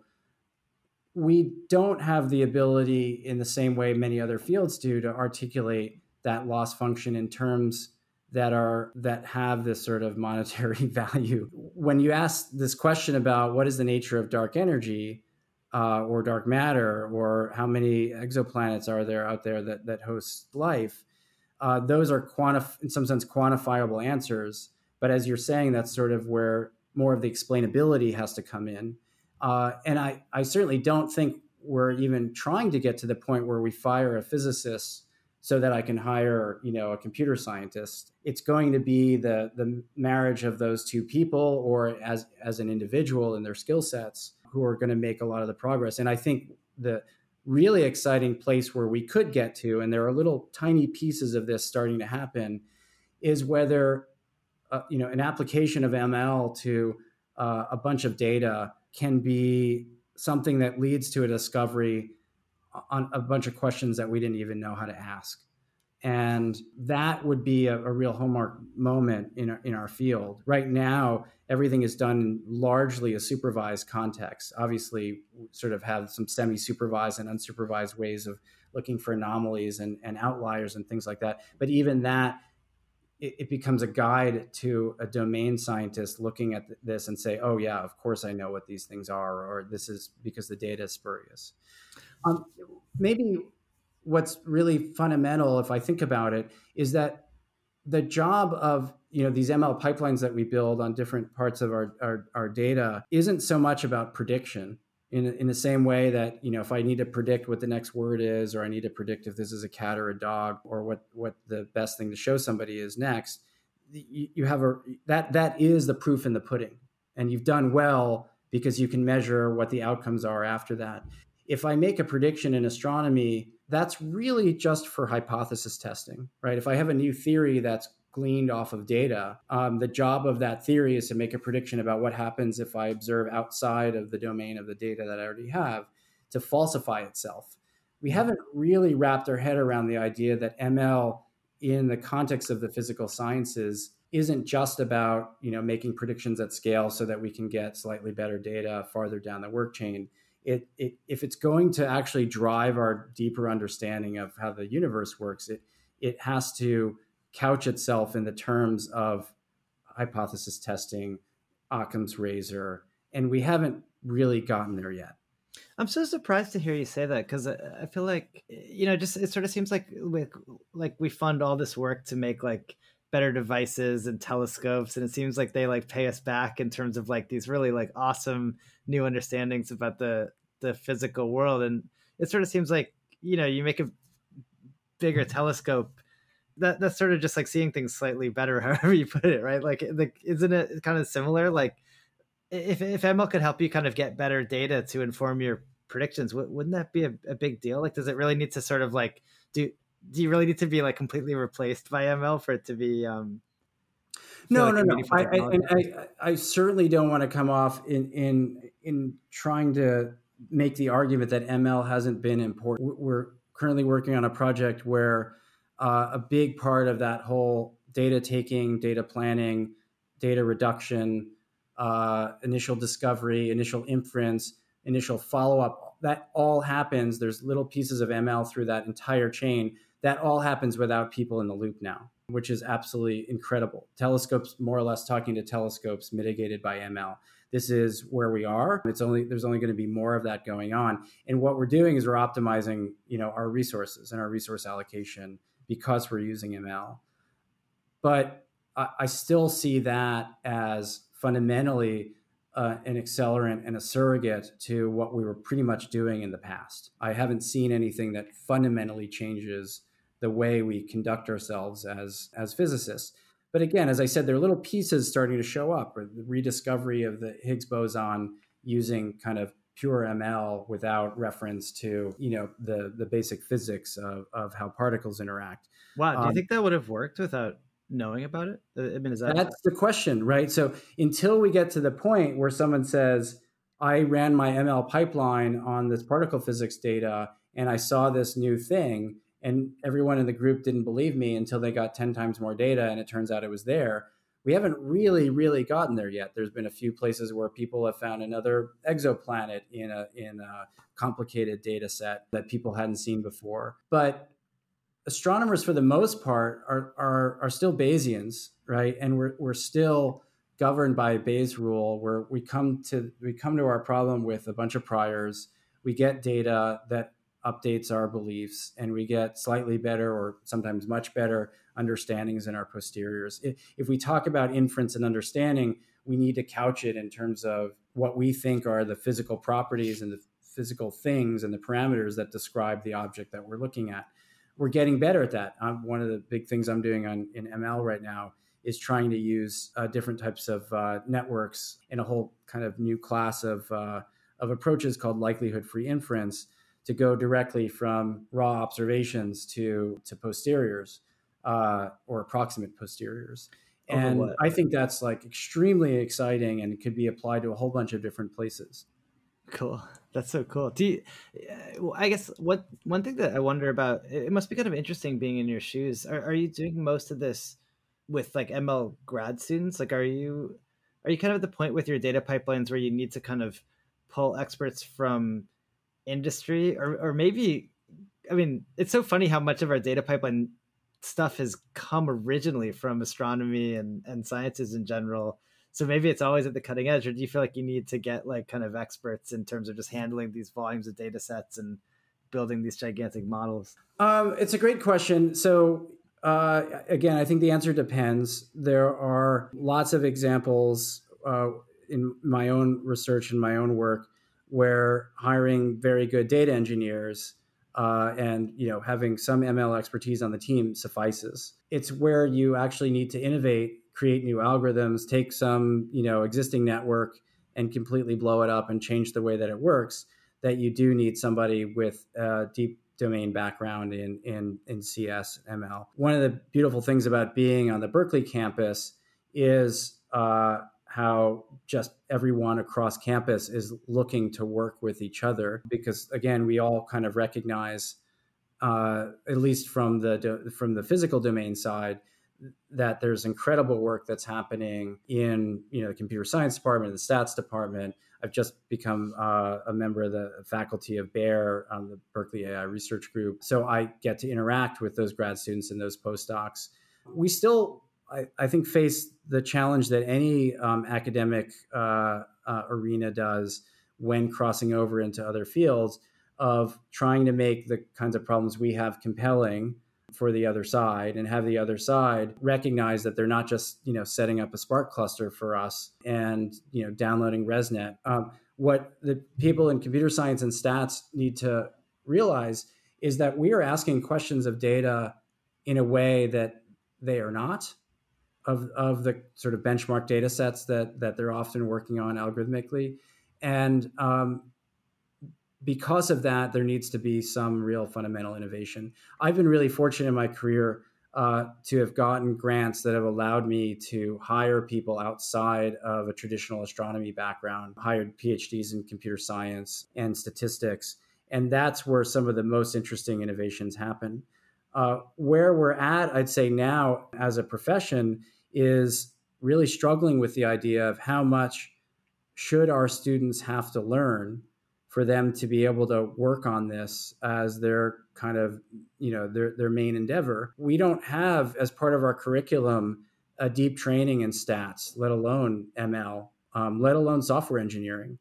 we don't have the ability in the same way many other fields do to articulate that loss function in terms that are that have this sort of monetary <laughs> value. When you ask this question about what is the nature of dark energy uh, or dark matter, or how many exoplanets are there out there that that host life, uh, those are quantif- in some sense quantifiable answers. But as you're saying, that's sort of where more of the explainability has to come in. Uh, and I, I certainly don't think we're even trying to get to the point where we fire a physicist so that I can hire, you know, a computer scientist. It's going to be the the marriage of those two people or as as an individual and their skill sets who are going to make a lot of the progress. And I think the really exciting place where we could get to and there are little tiny pieces of this starting to happen is whether uh, you know an application of ML to uh, a bunch of data can be something that leads to a discovery on a bunch of questions that we didn't even know how to ask. And that would be a, a real hallmark moment in our, in our field. Right now, everything is done largely a supervised context. Obviously, sort of have some semi supervised and unsupervised ways of looking for anomalies and, and outliers and things like that. But even that, it, it becomes a guide to a domain scientist looking at this and say, oh, yeah, of course I know what these things are, or this is because the data is spurious. Um, maybe what's really fundamental, if I think about it, is that the job of you know these ML pipelines that we build on different parts of our, our, our data isn't so much about prediction in, in the same way that you know if I need to predict what the next word is or I need to predict if this is a cat or a dog or what what the best thing to show somebody is next you, you have a that that is the proof in the pudding and you've done well because you can measure what the outcomes are after that if I make a prediction in astronomy, that's really just for hypothesis testing, right? If I have a new theory that's gleaned off of data, um, the job of that theory is to make a prediction about what happens if I observe outside of the domain of the data that I already have to falsify itself. We haven't really wrapped our head around the idea that ML in the context of the physical sciences isn't just about you know making predictions at scale so that we can get slightly better data farther down the work chain it, it, if it's going to actually drive our deeper understanding of how the universe works, it it has to couch itself in the terms of hypothesis testing, Occam's razor, and we haven't really gotten there yet. I'm so surprised to hear you say that because I feel like you know, just it sort of seems like like like we fund all this work to make like better devices and telescopes, and it seems like they like pay us back in terms of like these really like awesome new understandings about the the physical world. And it sort of seems like, you know, you make a bigger telescope that that's sort of just like seeing things slightly better, <laughs> however you put it, right? Like, like isn't it kind of similar? Like, if if ML could help you kind of get better data to inform your predictions, wouldn't that be a, a big deal? Like, does it really need to sort of like do do you really need to be like completely replaced by ML for it to be um, no, like no, no. I, I, I, I, certainly don't want to come off in in in trying to make the argument that ML hasn't been important. We're currently working on a project where uh, a big part of that whole data taking, data planning, data reduction, uh, initial discovery, initial inference, initial follow up, that all happens. There's little pieces of ML through that entire chain. That all happens without people in the loop now which is absolutely incredible. Telescopes, more or less talking to telescopes, mitigated by ML. This is where we are. It's only there's only going to be more of that going on. And what we're doing is we're optimizing, you know, our resources and our resource allocation because we're using ML. But I, I still see that as fundamentally uh, an accelerant and a surrogate to what we were pretty much doing in the past. I haven't seen anything that fundamentally changes the way we conduct ourselves as as physicists. But again, as I said, there are little pieces starting to show up, or the rediscovery of the Higgs boson using kind of pure ML without reference to you know the the basic physics of, of how particles interact. Wow, do you um, think that would have worked without knowing about it? I mean, is that that's the question, right? So until we get to the point where someone says, "I ran my ML pipeline on this particle physics data and I saw this new thing," and everyone in the group didn't believe me until they got 10 times more data and it turns out it was there we haven't really really gotten there yet. There's been a few places where people have found another exoplanet in a in a complicated data set that people hadn't seen before. But astronomers for the most part are are, are still bayesians right? And we're, we're still governed by bayes rule where we come to we come to our problem with a bunch of priors. We get data that updates our beliefs and we get slightly better or sometimes much better understandings in our posteriors. If, we talk about inference and understanding, we need to couch it in terms of what we think are the physical properties and the physical things and the parameters that describe the object that we're looking at. We're getting better at that. One of the big things I'm doing on in ML right now is trying to use uh, different types of uh, networks in a whole kind of new class of uh, of approaches called likelihood-free inference to go directly from raw observations to to posteriors uh, or approximate posteriors. And I think that's like extremely exciting and could be applied to a whole bunch of different places. Cool. That's so cool. Do you, well, I guess what one thing that I wonder about it must be kind of interesting being in your shoes. Are, are you doing most of this with like ML grad students? Like, are you are you kind of at the point with your data pipelines where you need to kind of pull experts from industry or or maybe I mean, it's so funny how much of our data pipeline stuff has come originally from astronomy and, and sciences in general. So maybe it's always at the cutting edge, or do you feel like you need to get like kind of experts in terms of just handling these volumes of data sets and building these gigantic models? Um, it's a great question. So uh, again, I think the answer depends. There are lots of examples uh, in my own research and my own work where hiring very good data engineers uh, and you know having some ML expertise on the team suffices. It's where you actually need to innovate, create new algorithms, take some you know existing network and completely blow it up and change the way that it works. That you do need somebody with a deep domain background in in in CS ML. One of the beautiful things about being on the Berkeley campus is uh, how just everyone across campus is looking to work with each other. Because again we all kind of recognize uh, at least from the from the physical domain side that there's incredible work that's happening in you know the computer science department the stats department. I've just become uh, a member of the faculty of BAIR on the berkeley ai research group. So i get to interact with those grad students and those postdocs. We still I, I think face the challenge that any um, academic uh, uh, arena does when crossing over into other fields of trying to make the kinds of problems we have compelling for the other side and have the other side recognize that they're not just you know setting up a spark cluster for us and you know downloading resnet. Um, what the people in computer science and stats need to realize is that we are asking questions of data in a way that they are not of, of the sort of benchmark data sets that, that they're often working on algorithmically. And um, because of that, there needs to be some real fundamental innovation. I've been really fortunate in my career uh, to have gotten grants that have allowed me to hire people outside of a traditional astronomy background, hired PhDs in computer science and statistics. And that's where some of the most interesting innovations happen. Uh, where we're at, I'd say now as a profession, is really struggling with the idea of how much should our students have to learn for them to be able to work on this as their kind of you know their, their main endeavor. We don't have as part of our curriculum a deep training in stats let alone ml um, let alone software engineering.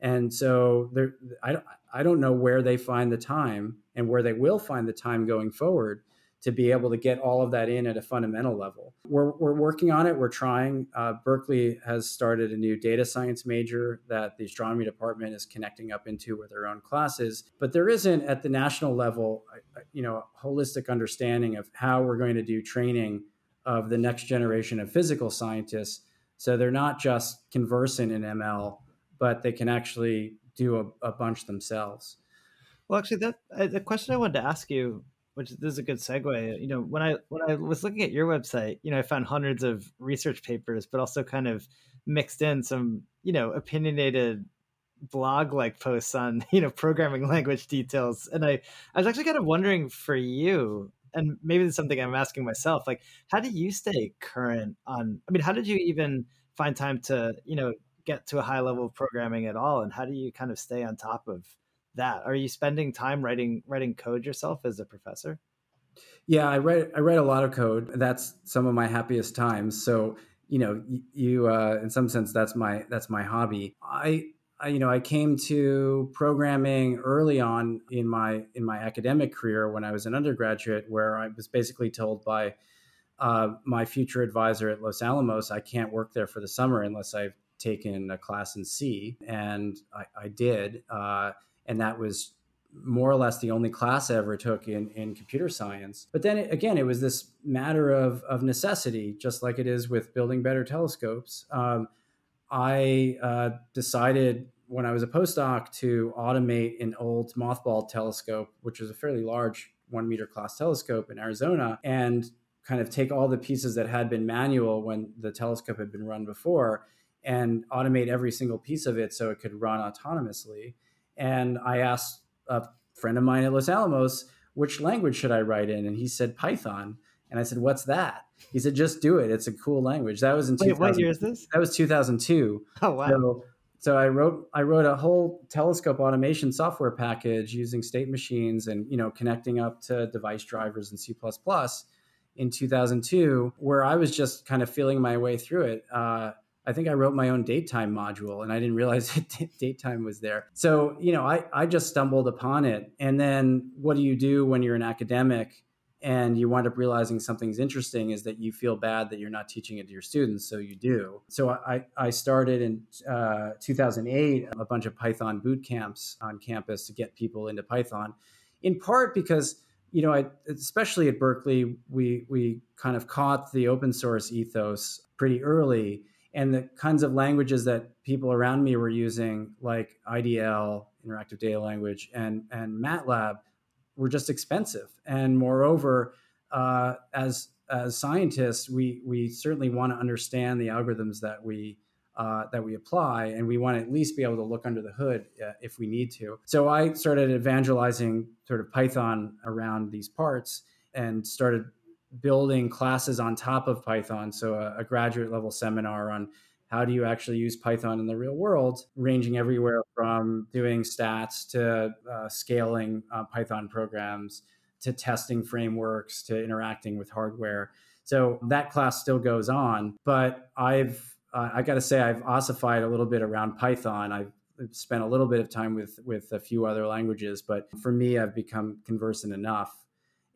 And so there I, I don't know where they find the time and where they will find the time going forward to be able to get all of that in at a fundamental level. We're, we're working on it. We're trying. Uh, Berkeley has started a new data science major that the astronomy department is connecting up into with their own classes. But there isn't at the national level, you know, holistic understanding of how we're going to do training of the next generation of physical scientists. So they're not just conversant in ML, but they can actually do a, a bunch themselves. Well, actually, that uh, the question I wanted to ask you which this is a good segue. You know, when I when I was looking at your website, you know, I found hundreds of research papers, but also kind of mixed in some, you know, opinionated blog like posts on, <laughs> you know, programming language details. And I, I was actually kind of wondering for you, and maybe it's something I'm asking myself, like, how do you stay current on I mean, how did you even find time to, you know, get to a high level of programming at all? And how do you kind of stay on top of that? Are you spending time writing writing code yourself as a professor? Yeah, I write I write a lot of code. That's some of my happiest times. So you know, you uh, in some sense that's my that's my hobby. I, I you know I came to programming early on in my in my academic career when I was an undergraduate, where I was basically told by uh, my future advisor at Los Alamos, I can't work there for the summer unless I've taken a class in C, and I, I did. Uh, and that was more or less the only class I ever took in, in computer science. But then it, again, it was this matter of, of necessity, just like it is with building better telescopes. Um, I uh, decided when I was a postdoc to automate an old mothball telescope, which was a fairly large one meter class telescope in Arizona, and kind of take all the pieces that had been manual when the telescope had been run before and automate every single piece of it so it could run autonomously. And I asked a friend of mine at Los Alamos, which language should I write in? And he said Python. And I said, what's that? He said, just do it. It's a cool language. That was in Wait, what year is this? That was 2002. Oh, wow. So, so I wrote I wrote a whole telescope automation software package using state machines and you know connecting up to device drivers in C++ in 2002, where I was just kind of feeling my way through it. Uh, I think I wrote my own datetime module and I didn't realize <laughs> that was there. So, you know, I, I just stumbled upon it. And then what do you do when you're an academic and you wind up realizing something's interesting is that you feel bad that you're not teaching it to your students. So you do. So I, I started in uh, 2008 a bunch of Python boot camps on campus to get people into Python, in part because you know, I, especially at Berkeley, we we kind of caught the open source ethos pretty early, and the kinds of languages that people around me were using, like IDL, interactive data language, and and MATLAB, were just expensive. And moreover, uh, as as scientists, we we certainly want to understand the algorithms that we uh, that we apply, and we want to at least be able to look under the hood uh, if we need to. So I started evangelizing sort of Python around these parts and started building classes on top of Python. So a, a, graduate level seminar on how do you actually use Python in the real world, ranging everywhere from doing stats to uh, scaling uh, Python programs to testing frameworks to interacting with hardware. So that class still goes on, but I've uh, I got to say I've ossified a little bit around Python. I've spent a little bit of time with with a few other languages, but for me, I've become conversant enough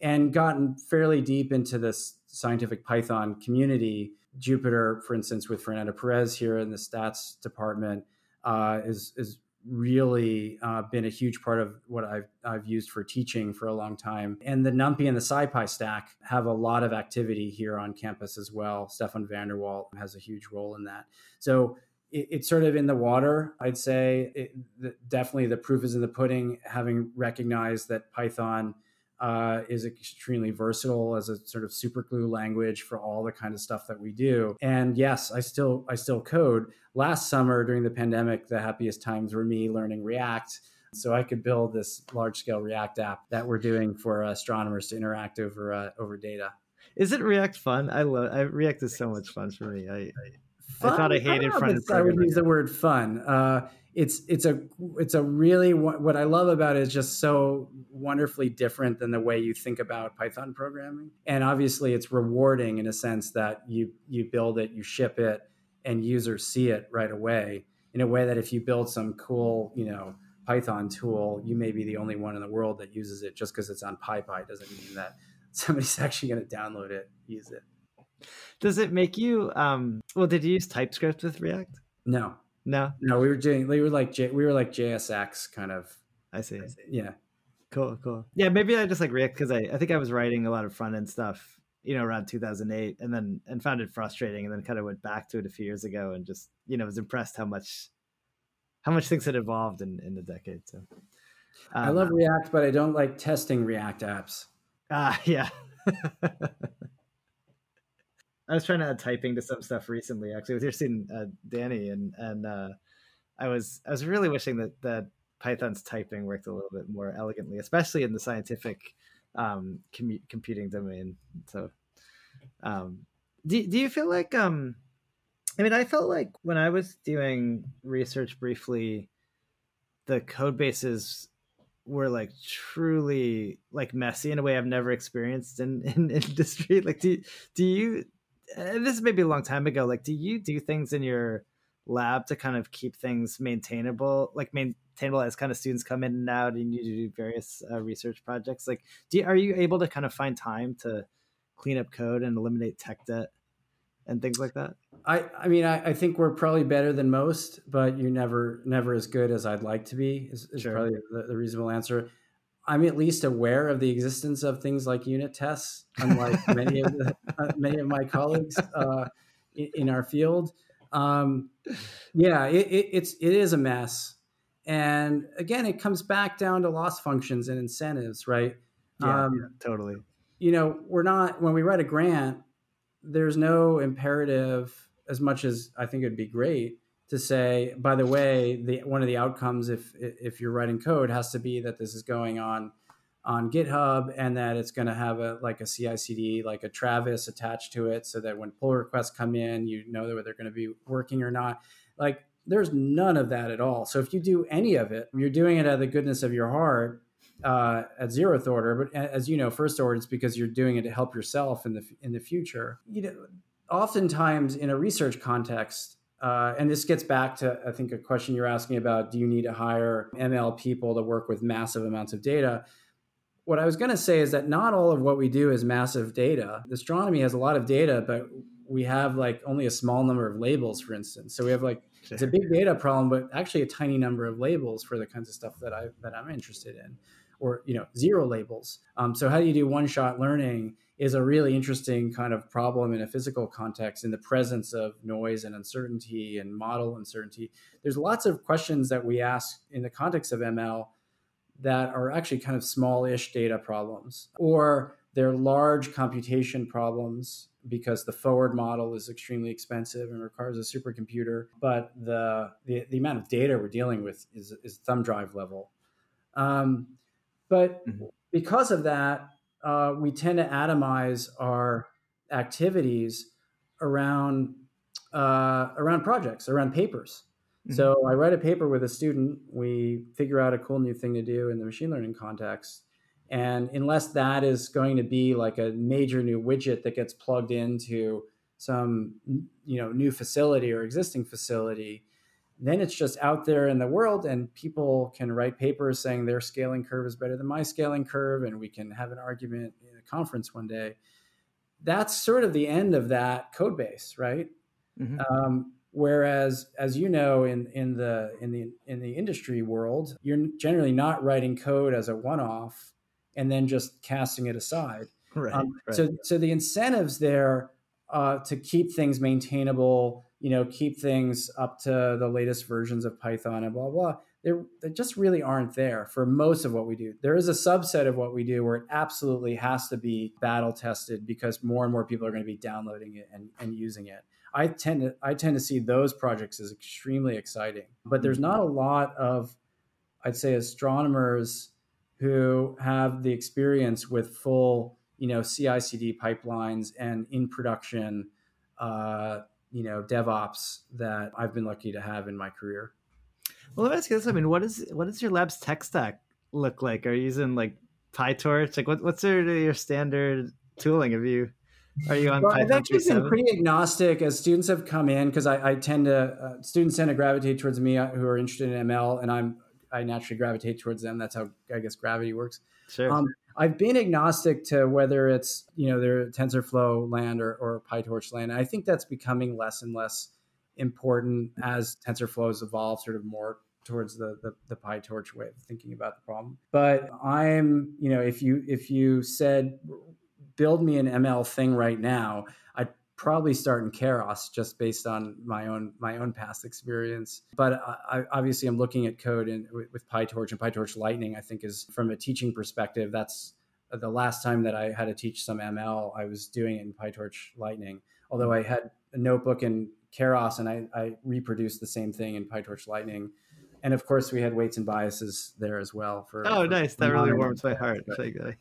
and gotten fairly deep into this scientific Python community. Jupyter, for instance, with Fernando Perez here in the stats department, uh, is is really uh, been a huge part of what I've, I've used for teaching for a long time. And the NumPy and the SciPy stack have a lot of activity here on campus as well. Stefan van der Walt has a huge role in that. So it, it's sort of in the water, I'd say. It, definitely the proof is in the pudding, having recognized that Python uh, is extremely versatile as a sort of super glue language for all the kind of stuff that we do. And yes, I still I still code. Last summer during the pandemic, the happiest times were me learning React. So I could build this large scale React app that we're doing for astronomers to interact over uh, over data. Is it React fun? I love I, React is so much fun for me. I, I, I thought I hated front end. I would use the word fun. Uh, it's it's a it's a really what I love about it is just so wonderfully different than the way you think about Python programming. And obviously, it's rewarding in a sense that you you build it, you ship it, and users see it right away. In a way that if you build some cool, you know, Python tool, you may be the only one in the world that uses it. Just because it's on PyPI doesn't mean that <laughs> somebody's actually going to download it, use it. Does it make you? Um, well, did you use TypeScript with React? No. No, no, we were doing we were like J, we were like JSX kind of. I see. Yeah. Cool, cool. Yeah, maybe I just like React because I, I think I was writing a lot of front end stuff, you know, around 2008, and then and found it frustrating, and then kind of went back to it a few years ago, and just you know was impressed how much how much things had evolved in in the decade. So um, I love React, but I don't like testing React apps. Ah, uh, <laughs> yeah. <laughs> I was trying to add typing to some stuff recently, actually, with your student uh, Danny, and and uh, I was I was really wishing that that Python's typing worked a little bit more elegantly, especially in the scientific um, com- computing domain. So, um, do do you feel like um, I mean, I felt like when I was doing research briefly, the code bases were like truly like messy in a way I've never experienced in, <laughs> in industry. Like, do do you this is maybe a long time ago. Like, do you do things in your lab to kind of keep things maintainable, like maintainable as kind of students come in and out, and you do various uh, research projects? Like, do you, are you able to kind of find time to clean up code and eliminate tech debt and things like that? I, I mean, I, I think we're probably better than most, but you're never, never as good as I'd like to be. Is, is sure. probably the, the reasonable answer. I'm at least aware of the existence of things like unit tests, unlike many of the, <laughs> uh, many of my colleagues uh, in, in, our field. Um, yeah, it, it, it's it is a mess, and again, it comes back down to loss functions and incentives, right? Yeah, um, yeah, totally. You know, we're not when we write a grant. There's no imperative as much as I think it'd be great to say, by the way, the one of the outcomes if if you're writing code has to be that this is going on on GitHub and that it's going to have a like a CI/CD, like a Travis attached to it, so that when pull requests come in, you know whether they're going to be working or not. Like there's none of that at all. So if you do any of it, you're doing it out of the goodness of your heart uh, at zeroth order. But as you know, first order, it's because you're doing it to help yourself in the in the future. You know, oftentimes in a research context, uh, and this gets back to, I think, a question you're asking about do you need to hire ML people to work with massive amounts of data? What I was going to say is that not all of what we do is massive data. Astronomy has a lot of data, but we have like only a small number of labels, for instance. So we have like it's a big data problem, but actually a tiny number of labels for the kinds of stuff that I that I'm interested in, or you know, zero labels. Um, so how do you do one shot learning is a really interesting kind of problem in a physical context in the presence of noise and uncertainty and model uncertainty. There's lots of questions that we ask in the context of ML that are actually kind of small-ish data problems or they're large computation problems because the forward model is extremely expensive and requires a supercomputer but the the, the amount of data we're dealing with is, is thumb drive level um, but mm-hmm. because of that uh, we tend to atomize our activities around uh, around projects, around papers. Mm-hmm. So I write a paper with a student. We figure out a cool new thing to do in the machine learning context. And unless that is going to be like a major new widget that gets plugged into some you know new facility or existing facility, then it's just out there in the world and people can write papers saying their scaling curve is better than my scaling curve and we can have an argument in a conference one day that's sort of the end of that code base right mm-hmm. um, Whereas, as you know, in, in the in the in the industry world, you're generally not writing code as a one-off and then just casting it aside. Right. Um, right. So, so the incentives there uh, to keep things maintainable, you know, keep things up to the latest versions of Python and blah blah. They, they just really aren't there for most of what we do. There is a subset of what we do where it absolutely has to be battle tested because more and more people are going to be downloading it and, and using it. I tend to I tend to see those projects as extremely exciting. But there's not a lot of I'd say astronomers who have the experience with full you know CI/CD pipelines and in production, uh, you know DevOps that I've been lucky to have in my career. Well, let me ask you this: I mean, what is what does your lab's tech stack look like? Are you using like PyTorch? Like, what, what's your, your standard tooling? Have you are you on? Well, I've actually been pretty agnostic as students have come in because I, I, tend to uh, students tend to gravitate towards me uh, who are interested in ML, and I'm I naturally gravitate towards them. That's how I guess gravity works. Sure. Um, I've been agnostic to whether it's you know their TensorFlow land or, or PyTorch land. I think that's becoming less and less important as TensorFlow has evolved sort of more towards the, the, the PyTorch way of thinking about the problem. But I'm you know if you if you said build me an ML thing right now, probably start in Keras just based on my own my own past experience. But I, obviously, I'm looking at code and with PyTorch and PyTorch Lightning. I think is from a teaching perspective, that's the last time that I had to teach some ML. I was doing it in PyTorch Lightning, although I had a notebook in Keras and I, I reproduced the same thing in PyTorch Lightning and of course we had weights and biases there as well for oh for nice. That really warms my heart.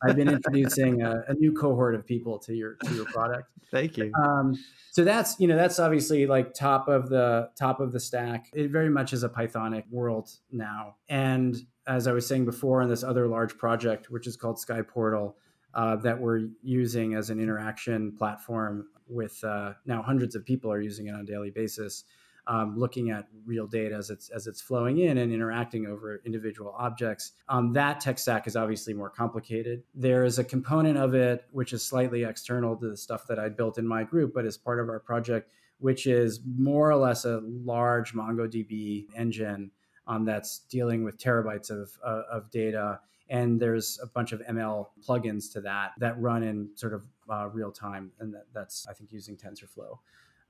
I've been <laughs> introducing a, a, new cohort of people to your to your product. Thank you. Um, so that's you know that's obviously like top of the top of the stack. It very much is a pythonic world now. And as i was saying before in this other large project which is called SkyPortal uh, that we're using as an interaction platform with uh, now hundreds of people are using it on a daily basis um, looking at real data as it's as it's flowing in and interacting over individual objects. Um, that tech stack is obviously more complicated. There is a component of it which is slightly external to the stuff that I built in my group, but is part of our project, which is more or less a large MongoDB engine um, that's dealing with terabytes of, uh, of data. And there's a bunch of ML plugins to that that run in sort of uh, real time. And that, that's, I think, using TensorFlow.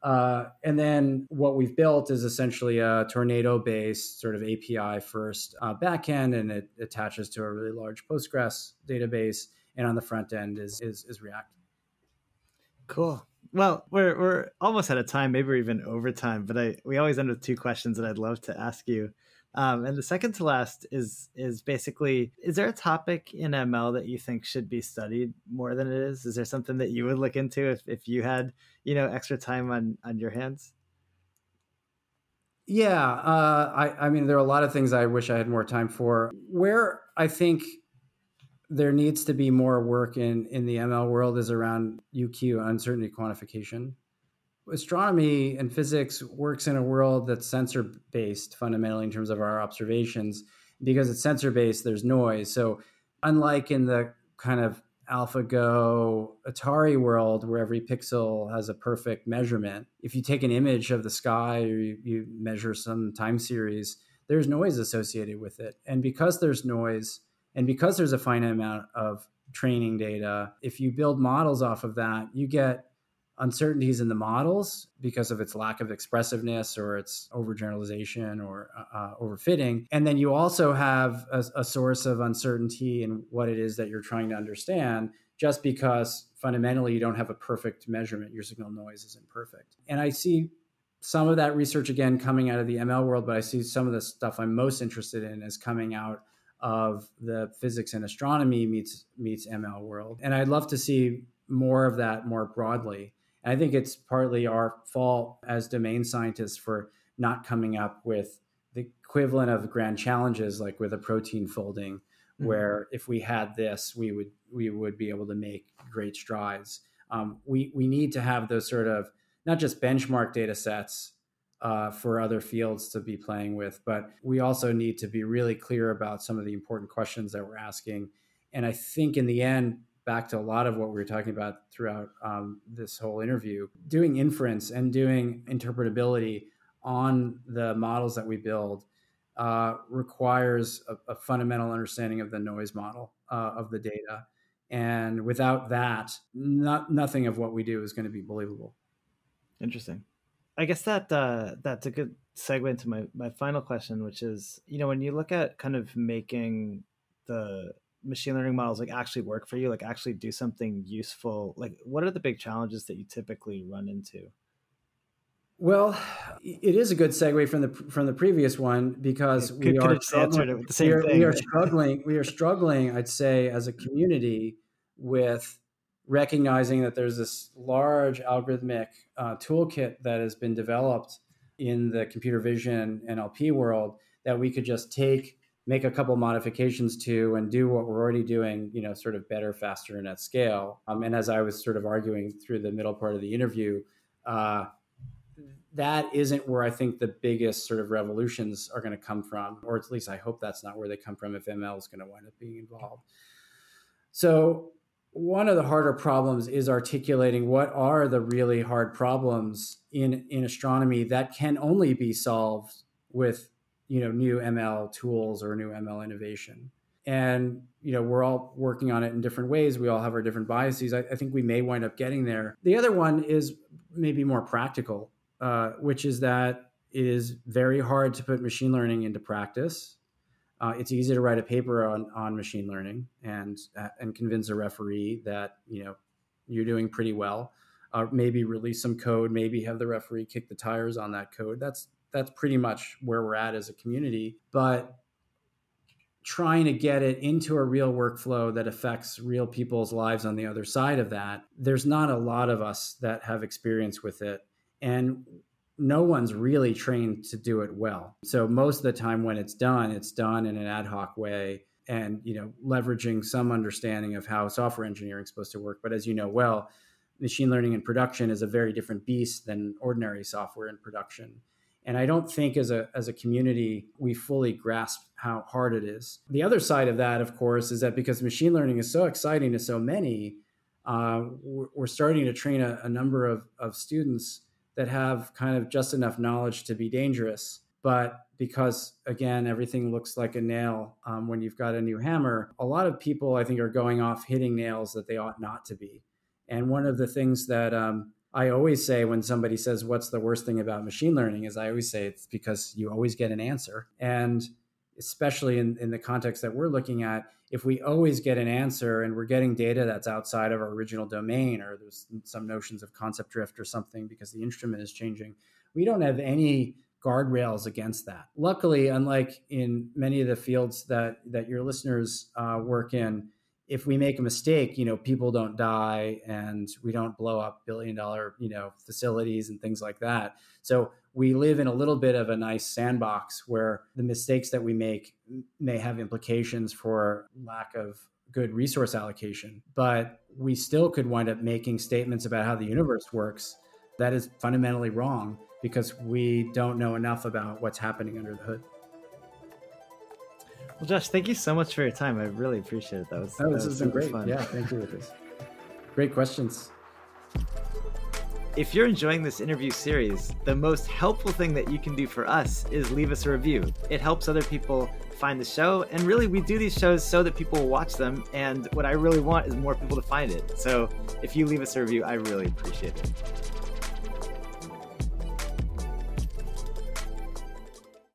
Uh, and then what we've built is essentially a tornado based sort of API first uh, backend, and it attaches to a really large Postgres database. And on the front end is, is, is React. Cool. Well, we're, we're almost out of time, maybe we're even over time, but I, we always end with two questions that I'd love to ask you. Um, and the second to last is is basically: is there a topic in ML that you think should be studied more than it is? Is there something that you would look into if, if you had you know extra time on on your hands? Yeah, uh, I I mean there are a lot of things I wish I had more time for. Where I think there needs to be more work in in the ML world is around UQ uncertainty quantification astronomy and physics works in a world that's sensor based fundamentally in terms of our observations because it's sensor based there's noise so unlike in the kind of AlphaGo Atari world where every pixel has a perfect measurement, if you take an image of the sky or you, you, measure some time series, there's noise associated with it. And because there's noise, and because there's a finite amount of training data, if you build models off of that, you get uncertainties in the models because of its lack of expressiveness or its overgeneralization or uh, uh, overfitting. And then you also have a, a, source of uncertainty in what it is that you're trying to understand, just because fundamentally you don't have a perfect measurement. Your signal noise isn't perfect. And I see some of that research again coming out of the ML world, but I see some of the stuff I'm most interested in is coming out of the physics and astronomy meets meets ML world. And I'd love to see more of that more broadly I think it's partly our fault as domain scientists for not coming up with the equivalent of grand challenges, like with a protein folding, mm-hmm. where if we had this, we would we would be able to make great strides. Um, we we need to have those sort of not just benchmark data sets uh, for other fields to be playing with, but we also need to be really clear about some of the important questions that we're asking. And I think in the end, back to a lot of what we were talking about throughout um, this whole interview doing inference and doing interpretability on the models that we build uh, requires a, a, fundamental understanding of the noise model uh, of the data. And without that, not, nothing of what we do is going to be believable. Interesting. I guess that uh, that's a good segue into my, my final question, which is, you know, when you look at kind of making the machine learning models like actually work for you, like actually do something useful, like what are the big challenges that you typically run into? Well, it is a good segue from the from the previous one because we are struggling, we are, we are struggling. We are struggling. I'd say as a community with recognizing that there's this large algorithmic uh, toolkit that has been developed in the computer vision NLP world that we could just take, make a couple modifications to, and do what we're already doing, you know, sort of better, faster, and at scale. Um, and as I was sort of arguing through the middle part of the interview, uh, that isn't where I think the biggest sort of revolutions are going to come from, or at least I hope that's not where they come from if ML is going to wind up being involved. So one of the harder problems is articulating what are the really hard problems in in astronomy that can only be solved with you know new ml tools or new ml innovation. And you know we're all working on it in different ways. We all have our different biases. I, I think we may wind up getting there. The other one is maybe more practical uh, which is that it is very hard to put machine learning into practice. Uh, it's easy to write a paper on, on machine learning and uh, and convince a referee that you know you're doing pretty well. Uh, maybe release some code, maybe have the referee kick the tires on that code. That's that's pretty much where we're at as a community. But trying to get it into a real workflow that affects real people's lives on the other side of that, there's not a lot of us that have experience with it. And no one's really trained to do it well. So most of the time when it's done, it's done in an ad hoc way and you know leveraging some understanding of how software engineering is supposed to work. But as you know well, machine learning in production is a very different beast than ordinary software in production. And I don't think as a as a community we fully grasp how hard it is. The other side of that, of course, is that because machine learning is so exciting to so many, uh, we're, starting to train a, a number of, of students that have kind of just enough knowledge to be dangerous. But because, again, everything looks like a nail um, when you've got a new hammer, a lot of people, I think, are going off hitting nails that they ought not to be. And one of the things that um, I always say when somebody says, What's the worst thing about machine learning? is I always say it's because you always get an answer. And especially in, in the context that we're looking at, if we always get an answer and we're getting data that's outside of our original domain, or there's some notions of concept drift or something because the instrument is changing, we don't have any guardrails against that. Luckily, unlike in many of the fields that that your listeners uh, work in, if we make a mistake, you know, people don't die and we don't blow up billion dollar, you know, facilities and things like that. So we live in a little bit of a nice sandbox where the mistakes that we make may have implications for lack of good resource allocation, but we still could wind up making statements about how the universe works that is fundamentally wrong because we don't know enough about what's happening under the hood. Well, Josh, thank you so much for your time. I really appreciate it. That was, oh, that this was has been great. Fun. Yeah, thank you, Lukas. Great questions. If you're enjoying this interview series, the most helpful thing that you can do for us is leave us a review. It helps other people find the show, and really, we do these shows so that people will watch them. And what I really want is more people to find it. So if you leave us a review, I really appreciate it.